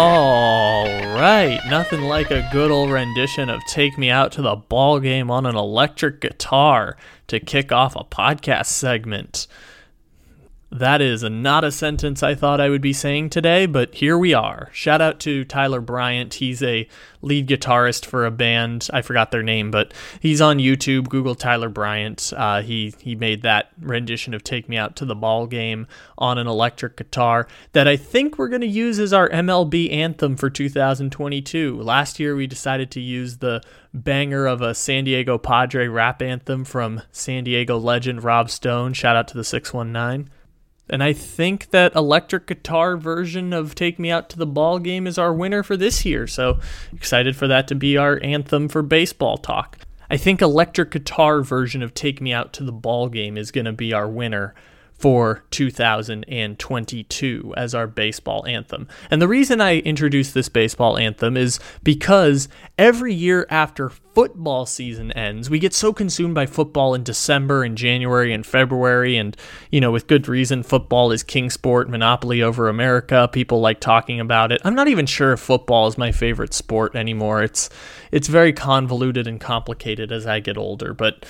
All right, nothing like a good old rendition of Take Me Out to the Ball Game on an electric guitar to kick off a podcast segment. That is not a sentence I thought I would be saying today, but here we are. Shout out to Tyler Bryant. He's a lead guitarist for a band. I forgot their name, but he's on YouTube. Google Tyler Bryant. Uh, he he made that rendition of "Take Me Out to the Ball Game" on an electric guitar that I think we're going to use as our MLB anthem for 2022. Last year we decided to use the banger of a San Diego Padre rap anthem from San Diego legend Rob Stone. Shout out to the 619. And I think that electric guitar version of Take Me Out to the Ball Game is our winner for this year. So excited for that to be our anthem for baseball talk. I think electric guitar version of Take Me Out to the Ball Game is going to be our winner for 2022 as our baseball anthem. And the reason I introduced this baseball anthem is because every year after football season ends, we get so consumed by football in December and January and February and you know with good reason football is king sport, monopoly over America. People like talking about it. I'm not even sure if football is my favorite sport anymore. It's it's very convoluted and complicated as I get older, but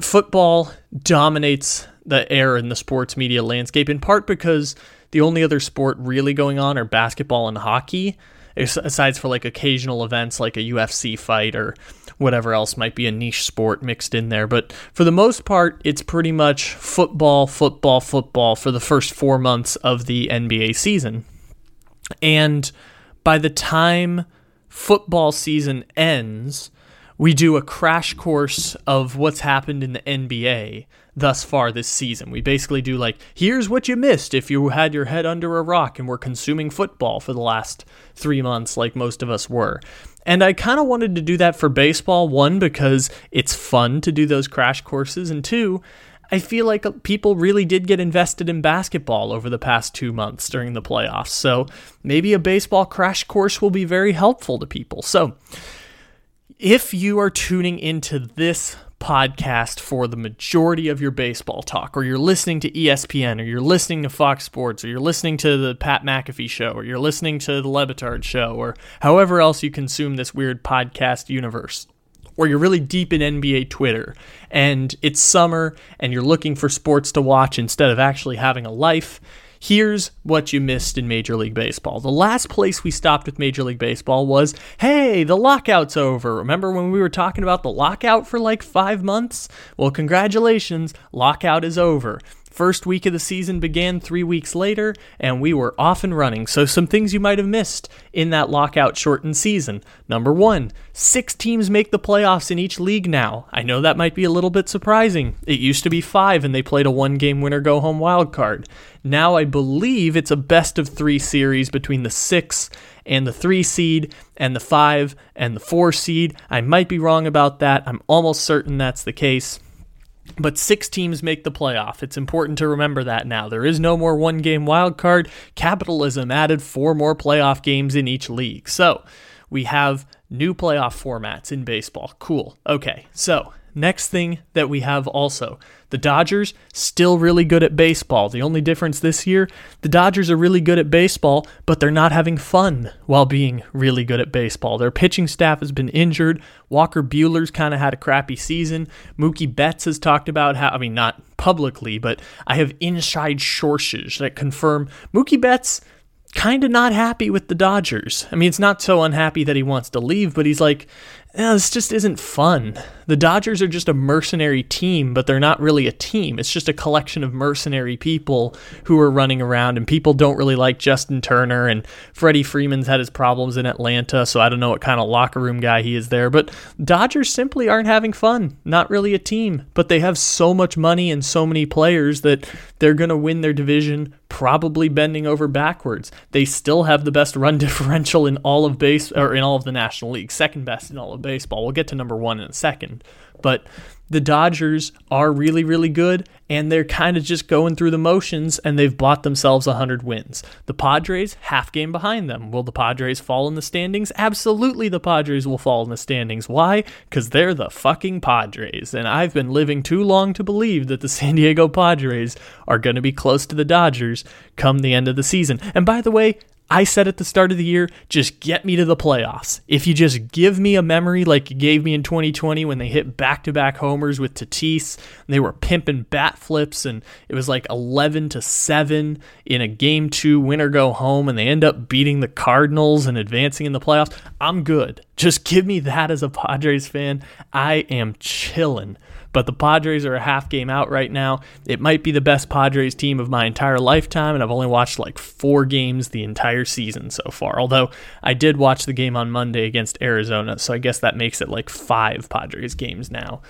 football dominates the air in the sports media landscape, in part because the only other sport really going on are basketball and hockey, aside for like occasional events like a UFC fight or whatever else might be a niche sport mixed in there. But for the most part, it's pretty much football, football, football for the first four months of the NBA season. And by the time football season ends, we do a crash course of what's happened in the NBA thus far this season. We basically do like, here's what you missed if you had your head under a rock and were consuming football for the last three months, like most of us were. And I kind of wanted to do that for baseball, one, because it's fun to do those crash courses, and two, I feel like people really did get invested in basketball over the past two months during the playoffs. So maybe a baseball crash course will be very helpful to people. So, if you are tuning into this podcast for the majority of your baseball talk, or you're listening to ESPN, or you're listening to Fox Sports, or you're listening to the Pat McAfee show, or you're listening to the Le Batard show, or however else you consume this weird podcast universe, or you're really deep in NBA Twitter, and it's summer, and you're looking for sports to watch instead of actually having a life, Here's what you missed in Major League Baseball. The last place we stopped with Major League Baseball was hey, the lockout's over. Remember when we were talking about the lockout for like five months? Well, congratulations, lockout is over. First week of the season began three weeks later, and we were off and running. So, some things you might have missed in that lockout shortened season. Number one, six teams make the playoffs in each league now. I know that might be a little bit surprising. It used to be five, and they played a one game winner go home wild card. Now, I believe it's a best of three series between the six and the three seed, and the five and the four seed. I might be wrong about that. I'm almost certain that's the case. But six teams make the playoff. It's important to remember that now. There is no more one game wild card. Capitalism added four more playoff games in each league. So we have new playoff formats in baseball. Cool. Okay, so Next thing that we have also the Dodgers still really good at baseball. The only difference this year, the Dodgers are really good at baseball, but they're not having fun while being really good at baseball. Their pitching staff has been injured. Walker Buehler's kind of had a crappy season. Mookie Betts has talked about how, I mean, not publicly, but I have inside sources that confirm Mookie Betts kind of not happy with the Dodgers. I mean, it's not so unhappy that he wants to leave, but he's like, this just isn't fun. The Dodgers are just a mercenary team, but they're not really a team. It's just a collection of mercenary people who are running around, and people don't really like Justin Turner. And Freddie Freeman's had his problems in Atlanta, so I don't know what kind of locker room guy he is there. But Dodgers simply aren't having fun. Not really a team, but they have so much money and so many players that they're going to win their division probably bending over backwards. They still have the best run <laughs> differential in all of base or in all of the National League, second best in all of baseball. We'll get to number 1 in a second. But the Dodgers are really, really good, and they're kind of just going through the motions, and they've bought themselves 100 wins. The Padres, half game behind them. Will the Padres fall in the standings? Absolutely, the Padres will fall in the standings. Why? Because they're the fucking Padres, and I've been living too long to believe that the San Diego Padres are going to be close to the Dodgers come the end of the season. And by the way, I said at the start of the year, just get me to the playoffs. If you just give me a memory like you gave me in 2020 when they hit back to back homers with Tatis, they were pimping bat flips, and it was like 11 to 7 in a game two winner go home, and they end up beating the Cardinals and advancing in the playoffs. I'm good. Just give me that as a Padres fan. I am chilling but the Padres are a half game out right now. It might be the best Padres team of my entire lifetime, and I've only watched like four games the entire season so far. Although I did watch the game on Monday against Arizona, so I guess that makes it like five Padres games now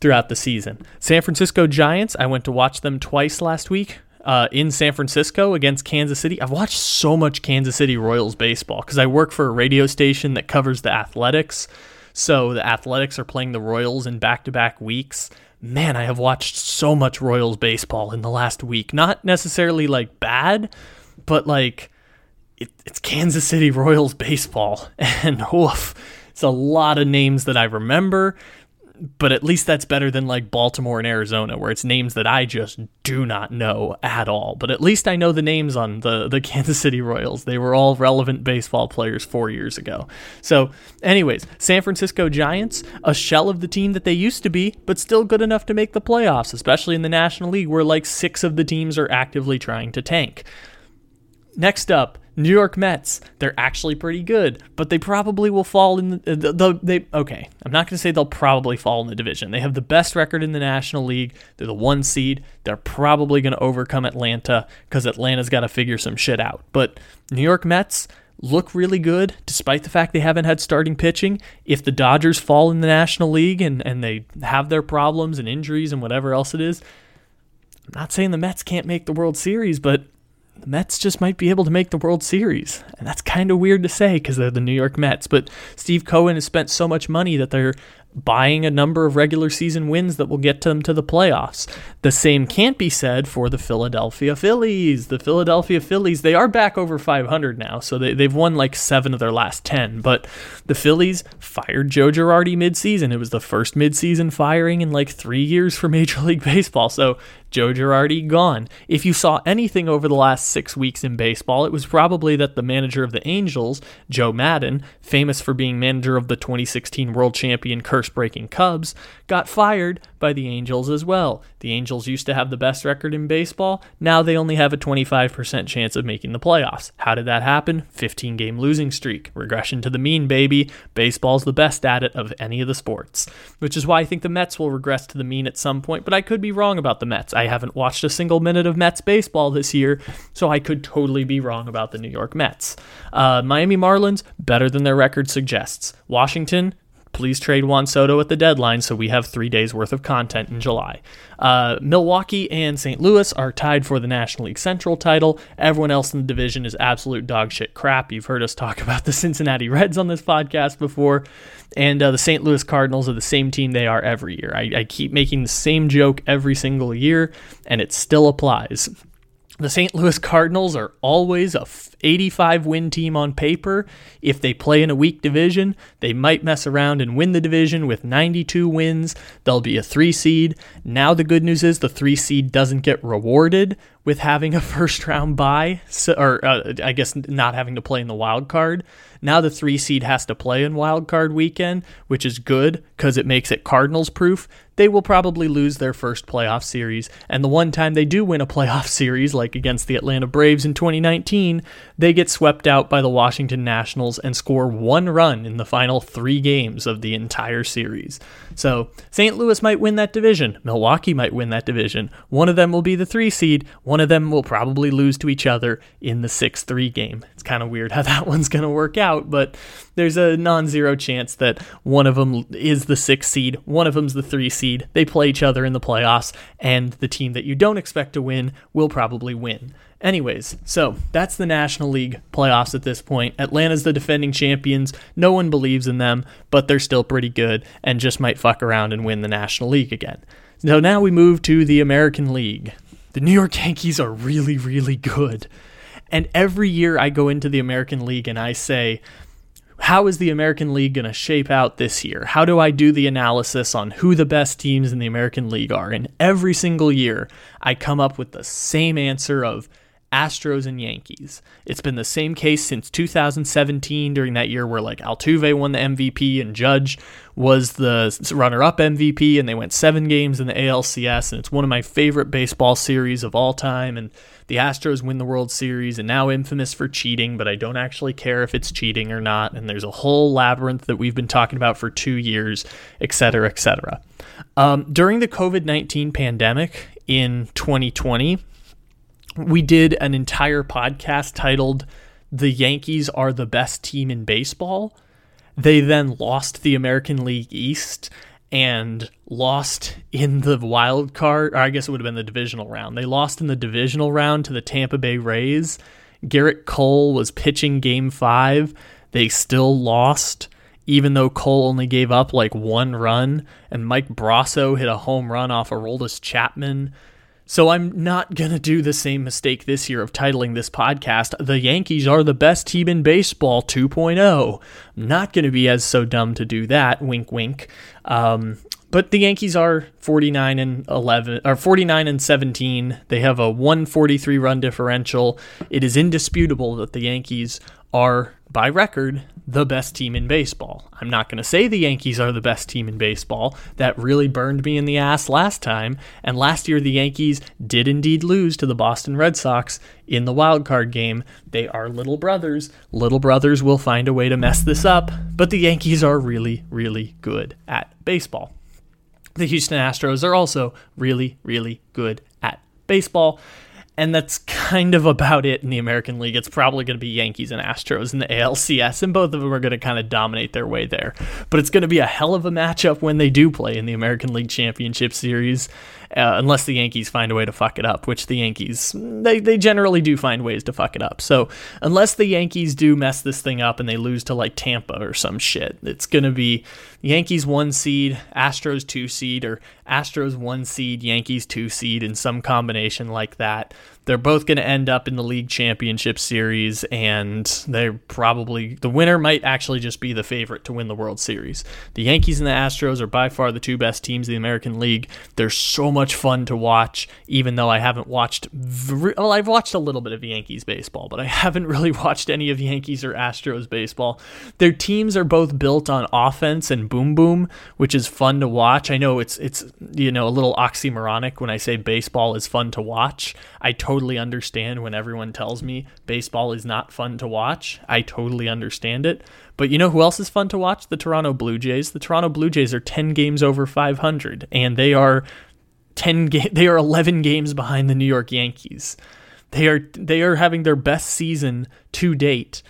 throughout the season. San Francisco Giants, I went to watch them twice last week. Uh, in San Francisco against Kansas City. I've watched so much Kansas City Royals baseball because I work for a radio station that covers the athletics. So the Athletics are playing the Royals in back to back weeks. Man, I have watched so much Royals baseball in the last week. Not necessarily like bad, but like it, it's Kansas City Royals baseball. <laughs> And woof, it's a lot of names that I remember but at least that's better than like Baltimore and Arizona, where it's names that I just do not know at all. But at least I know the names on the, the <laughs> Kansas City Royals. They were all relevant baseball players four years ago. So, anyways, San Francisco Giants, a shell of the team that they used to be, but still good enough to make the playoffs, especially in the National League, where like six of the teams are actively trying to tank. Next up, New York Mets, they're actually pretty good, but they probably will fall in the, uh, the, the they okay, I'm not going to say they'll probably fall in the division. They have the best record in the National League. They're the 1 seed. They're probably going to overcome Atlanta cuz Atlanta's got to figure some shit out. But New York Mets look really good despite the fact they haven't had starting pitching. If the Dodgers fall in the National League and and they have their problems and injuries and whatever else it is, I'm not saying the Mets can't make the World Series, but the Mets just might be able to make the World Series. And that's kind of weird to say because they're the New York Mets. But Steve Cohen has spent so much money that they're buying a number of regular season wins that will get them to the playoffs. The same can't be said for the Philadelphia Phillies. The Philadelphia Phillies, they are back over 500 now, so they, they've won like seven of their last 10. But the Phillies fired Joe Girardi midseason. It was the first midseason firing in like three years for Major League Baseball. So Joe Girardi gone. If you saw anything over the last six weeks in baseball, it was probably that the manager of the Angels, Joe Maddon, famous for being manager of the 2016 World Champion curse breaking Cubs, got fired by the Angels as well. The Angels used to have the best record in baseball. Now they only have a 25% chance of making the playoffs. How did that happen? 15 game losing streak. Regression to the mean, baby. Baseball's the best at it of any of the sports. Which is why I think the Mets will regress to the mean at some point, but I could be wrong about the Mets. I haven't watched a single minute of Mets baseball this year, so I could totally be wrong about the New York Mets. Uh, Miami Marlins, better than their record suggests. Washington, please trade Juan Soto at the deadline so we have three days worth of content in July. Uh, Milwaukee and St. Louis are tied for the National League Central title. Everyone else in the division is absolute dog shit crap. You've heard us talk <laughs> about the Cincinnati Reds on this podcast before. And uh, the St. Louis Cardinals are the same team they are every year. I, I keep making the same joke every single year, and it still applies. The St. Louis Cardinals are always a 85 win team on paper. If they play in a weak division, they might mess around and win the division with 92 wins. They'll be a three seed. Now, the good news is the three seed doesn't get rewarded with having a <laughs> first round bye, so, or uh, I guess not having to play in the wild card. Now the three seed has to play in wild card weekend, which is good because it makes it Cardinals proof. They will probably lose their first playoff series, and the one time they do win a playoff <laughs> series, like against the Atlanta Braves in 2019, they get swept out by the Washington Nationals and score one run in the final three games of the entire series. So St. Louis might win that division. Milwaukee might win that division. One of them will be the three seed. One of them will probably lose to each other in the 6 3 game. It's kind of weird how <laughs> that one's going to work out, but there's a non zero chance that one of them is the six seed, one of them's the three seed. They play each other in the playoffs, and the team that you don't expect to win will probably win. Anyways, so that's the National League playoffs at this point. Atlanta's the defending champions. No one believes in them, but they're still pretty good and just might fuck around and win the National League again. So now we move to the American League. The New York Yankees are really, really good. And every year I go into the American League and I say, how is the American League going to shape out this year? How do I do the analysis on who the best teams in the American League are? And every single year, I come up with the same answer of Astros and Yankees. It's been the same case since 2017 during that year where like Altuve won the MVP and Judge was the runner-up MVP and they went 7 games in the ALCS and it's one of my favorite baseball series of all time and the Astros win the World Series and now infamous for cheating, but I don't actually care if it's cheating or not and there's a whole labyrinth that we've been talking about for 2 years, etc., etc. Um, during the COVID-19 pandemic in 2020, we did an entire podcast titled The Yankees Are the Best Team in Baseball. They then lost the American League East and lost in the wild card, or I guess it would have been the divisional round. They lost in the divisional round to the Tampa Bay Rays. Gerrit Cole was pitching game five. They still lost, even though Cole only gave up like one run, and Mike Brosseau hit a home run off Aroldis Chapman. So I'm not going to do the same mistake this year of titling this podcast, The Yankees Are the Best Team in Baseball 2.0. I'm not going to be as so dumb to do that, wink wink. Um, but the Yankees are 49 and 11 or 49 and 17. They have a 143 run differential. It is indisputable that the Yankees are by record the best team in baseball. I'm not going to say the Yankees are the best team in baseball. That really burned me in the ass last time. And last year, the Yankees did indeed lose to the Boston Red Sox in the wild card game. They are little brothers. Little brothers will find a way to mess this up, but the Yankees are really, really good at baseball. The Houston Astros are also really, really good at baseball. And that's kind of about it in the American League. It's probably going to be Yankees and Astros in the ALCS, and both of them are going to kind of dominate their way there. But it's going to be a hell of a matchup when they do play in the American League Championship Series, uh, unless the Yankees find a way to fuck it up, which the Yankees, they, they generally do find ways to fuck it up. So unless the Yankees do mess this thing up and they lose to like Tampa or some shit, it's going to be Yankees one seed, Astros two seed, or Astros one seed, Yankees two seed, in some combination like that. They're both going to end up in the league championship series, and they're probably the winner might actually just be the favorite to win the World Series. The Yankees and the Astros are by far the two best teams in the American League. They're so much fun to watch, even though I haven't watched. Well, I've watched a little bit of Yankees baseball, but I <laughs> haven't really watched any of Yankees or Astros baseball. Their teams are both built on offense and boom boom, which is fun to watch. I know it's it's you know a little oxymoronic when I say baseball is fun to watch. I totally understand when everyone tells me baseball is not fun to watch. I totally understand it. But you know who else is fun to watch? The Toronto Blue Jays. The Toronto Blue Jays are 10 games over 500 and they are 10 ga- <laughs> they are 11 games behind the New York Yankees. They are they are having their best season to date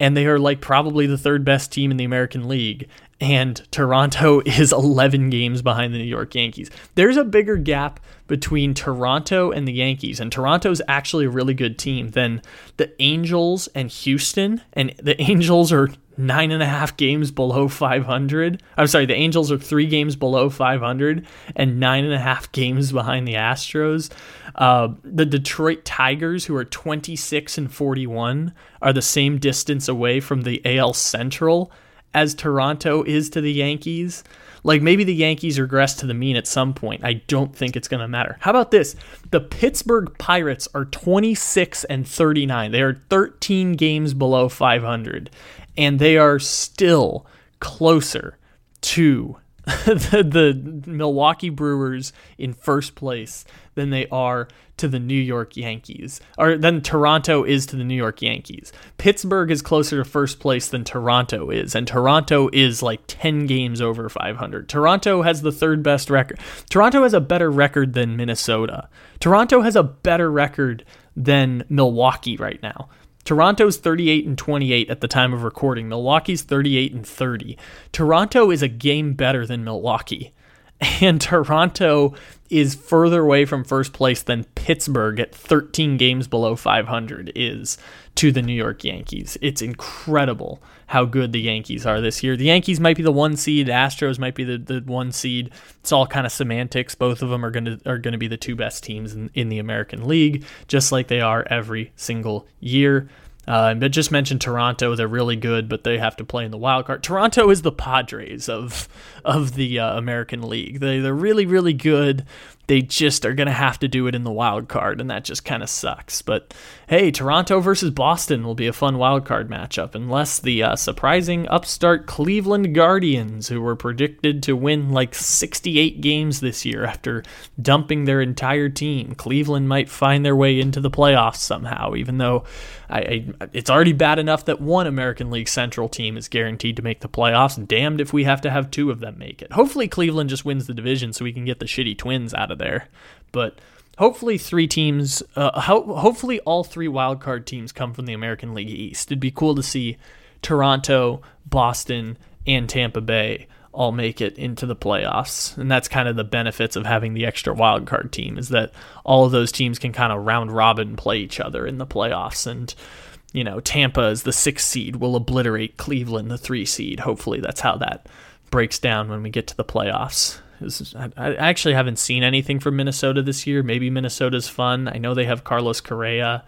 and they are like probably the third best team in the American League and Toronto <laughs> is 11 games behind the New York Yankees. There's a bigger gap between Toronto and the Yankees, and Toronto's actually a really good team than the Angels and Houston. And the Angels are nine and a half games below 500. I'm sorry, the Angels are three games below 500 and nine and a half games behind the Astros. Uh, the Detroit Tigers, who are 26 and 41, are the same distance away from the AL Central as Toronto is to the Yankees. Like maybe the Yankees regress to the mean at some point. I don't think it's going to matter. How about this? The Pittsburgh Pirates are 26 and 39. They are 13 games below 500 and they are still closer to <laughs> the, the Milwaukee Brewers in first place than they are to the New York Yankees, or than Toronto is to the New York Yankees. Pittsburgh is closer to first place than Toronto is, and Toronto is like 10 games over 500. Toronto has the third best record. Toronto has a better record than Minnesota. Toronto has a better record than Milwaukee right now. Toronto's 38 and 28 at the time of recording. Milwaukee's 38 and 30. Toronto is a game better than Milwaukee. <laughs> And Toronto is further away from first place than Pittsburgh at 13 games below 500 is to the New York Yankees. It's incredible how good the Yankees are this year. The Yankees might be the one seed, Astros might be the, the one seed. It's all kind of semantics. Both of them are gonna are gonna be the two best teams in, in the American League, just like they are every single year. Uh, just mentioned Toronto; they're really good, but they have to play in the wild card. Toronto is the Padres of of the uh, American League. They they're really really good, they just are going to have to do it in the wild card, and that just kind of sucks. But hey, Toronto versus Boston will be a fun wild card matchup, unless the uh, surprising upstart Cleveland Guardians, who were predicted to win like 68 games this year after dumping their entire team, Cleveland might find their way into the playoffs somehow, even though I, I, it's already bad enough that one American League Central team is guaranteed to make the playoffs. Damned if we have to have two of them make it. Hopefully, Cleveland just wins the division so we can get the shitty Twins out of there. But hopefully, three teams, uh, ho- hopefully, all three wildcard teams come from the American League East. It'd be cool to see Toronto, Boston, and Tampa Bay all make it into the playoffs. And that's kind of the benefits of having the extra wildcard team is that all of those teams can kind of round robin play each other in the playoffs. And, you know, Tampa is the sixth seed will obliterate Cleveland, the three seed. Hopefully that's how that breaks down when we get to the playoffs. I actually haven't seen anything from Minnesota this year. Maybe Minnesota's fun. I know they have Carlos Correa.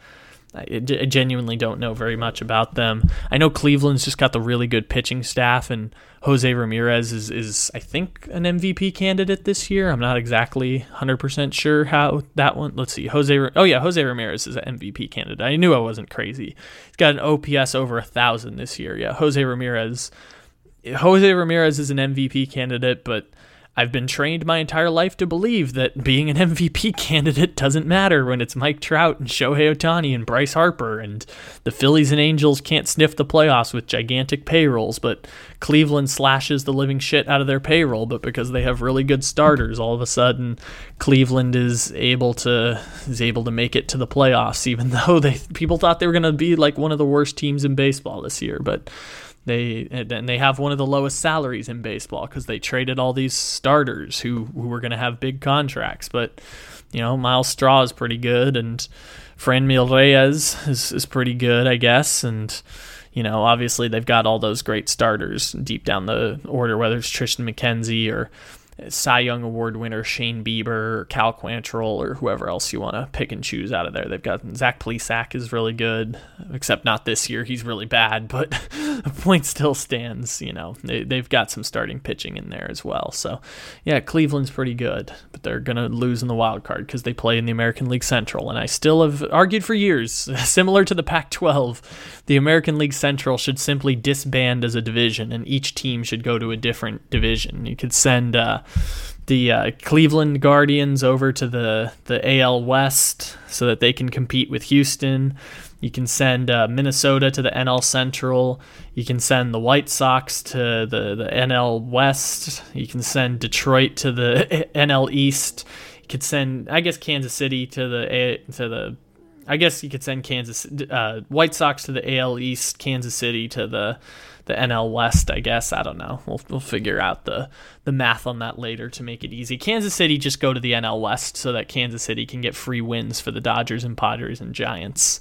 I genuinely don't know very much about them. I know Cleveland's just got the really good pitching staff, and Jose Ramirez is, is I think, an MVP candidate this year. I'm not exactly 100% sure how that one. Let's see. Jose. Oh, yeah, Jose Ramirez is an MVP candidate. I knew I wasn't crazy. He's got an OPS over a 1,000 this year. Yeah, Jose Ramirez. Jose Ramirez is an MVP candidate, but I've been trained my entire life to believe that being an <laughs> MVP candidate doesn't matter when it's Mike Trout and Shohei Ohtani and Bryce Harper, and the Phillies and Angels can't sniff the playoffs with gigantic payrolls, but Cleveland slashes the living shit out of their payroll, but because they have really good starters, all of a sudden Cleveland is able to is able to make it to the playoffs, even <laughs> though they people thought they were gonna be like one of the worst teams in baseball this year, but they and they have one of the lowest salaries in baseball because they traded all these starters who who were going to have big contracts. But you know, Myles Straw is pretty good, and Franmil Reyes is is pretty good, I guess, and. You know, obviously they've got all those great starters deep down the order, whether it's Triston McKenzie or Cy Young Award winner Shane Bieber Cal Quantrill or whoever else you want to pick and choose out of there. They've got Zach Plesac is really good, except not this year. He's really bad, but <laughs> the point still stands. You know, they, they've got some starting pitching in there as well. So, yeah, Cleveland's pretty good, but they're going to lose in the wild card because they play in the American League Central. And I still have argued for years, <laughs> similar to the Pac 12, the American League Central should simply disband as a division and each team should go to a different division. You could send, uh, the uh, Cleveland Guardians over to the the AL West so that they can compete with Houston. You can send uh, Minnesota to the NL Central. You can send the White Sox to the, the NL West. You can send Detroit to the <laughs> NL East. You could send, I guess, Kansas City to the to the. I guess you could send Kansas uh, White Sox to the AL East, Kansas City to the the NL West, I guess. I don't know. We'll, we'll figure out the, the math on that later to make it easy. Kansas City just go to the NL West so that Kansas City can get free wins for the Dodgers and Padres and Giants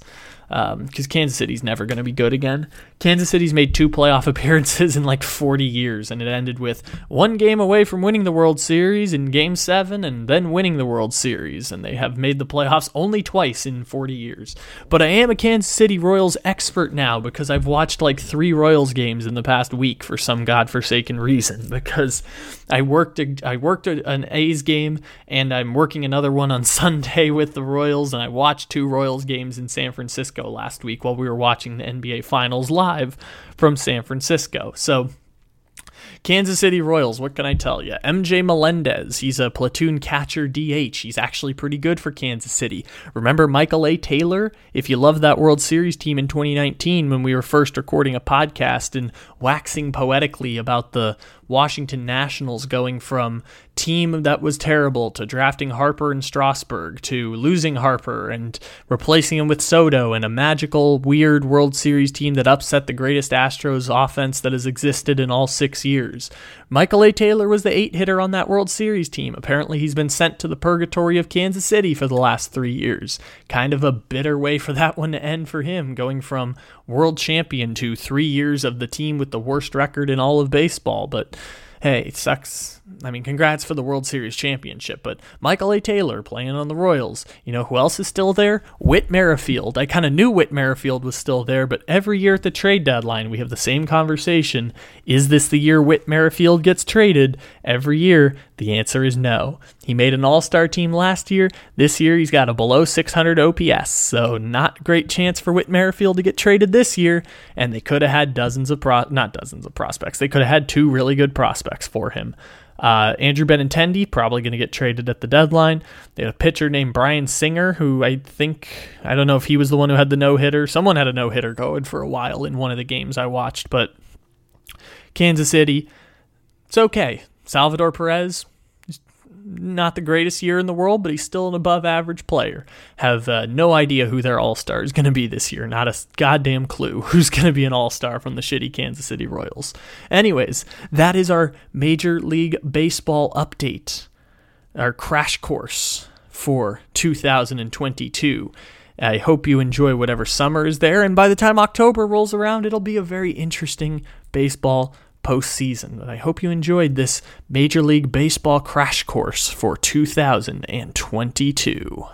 because um, Kansas City's never going to be good again. Kansas City's made two playoff <laughs> appearances in like 40 years, and it ended with one game away from winning the World Series in Game 7 and then winning the World Series, and they have made the playoffs only twice in 40 years. But I am a Kansas City Royals expert now because I've watched like three Royals games in the past week for some godforsaken reason <laughs> because I worked a, I worked a, an A's game and I'm working another one on <laughs> Sunday with the Royals, and I watched two Royals games in San Francisco Francisco last week while we were watching the NBA Finals live from San Francisco. So, Kansas City Royals, what can I tell you? MJ Melendez, he's a platoon catcher DH. He's actually pretty good for Kansas City. Remember Michael A. Taylor? If you love that World Series team in 2019 when we were first recording a podcast and waxing poetically about the Washington Nationals going from team that was terrible to drafting Harper and Strasburg to losing Harper and replacing him with Soto and a magical, weird World Series team that upset the greatest Astros offense that has existed in all six years. Michael A. Taylor was the eight hitter on that World Series team. Apparently, he's been sent to the purgatory of Kansas City for the last three years. Kind of a bitter way for that one to end for him, going from world champion to three years of the team with the worst record in all of baseball. But hey, it sucks. I mean, congrats for the World Series championship, but Michael A. Taylor playing on the Royals. You know who else is still there? Whit Merrifield. I kind of knew Whit Merrifield was still there, but every year at the trade deadline, we have the same conversation. Is this the year Whit Merrifield gets traded? Every year, the answer is no. He made an all star team last year. This year, he's got a below 600 OPS, so not great chance for Whit Merrifield to get traded this year. And they could have had dozens of pro, not dozens of prospects. They could have had two really good prospects for him. Uh, Andrew Benintendi probably going to get traded at the deadline. They have a pitcher named Brian Singer, who I think I don't know if he was the one who had the no hitter. Someone had a no hitter going for a while in one of the games I watched, but Kansas City, it's okay. Salvador Perez, not the greatest year in the world, but he's still an above average player. Have uh, no idea who their all star is going to be this year. Not a goddamn clue <laughs> who's going to be an all star from the shitty Kansas City Royals. Anyways, that is our Major League Baseball update, our crash course for 2022. I hope you enjoy whatever summer is there, and by the time October rolls around, it'll be a very interesting baseball postseason. I hope you enjoyed this Major League Baseball crash course for 2022.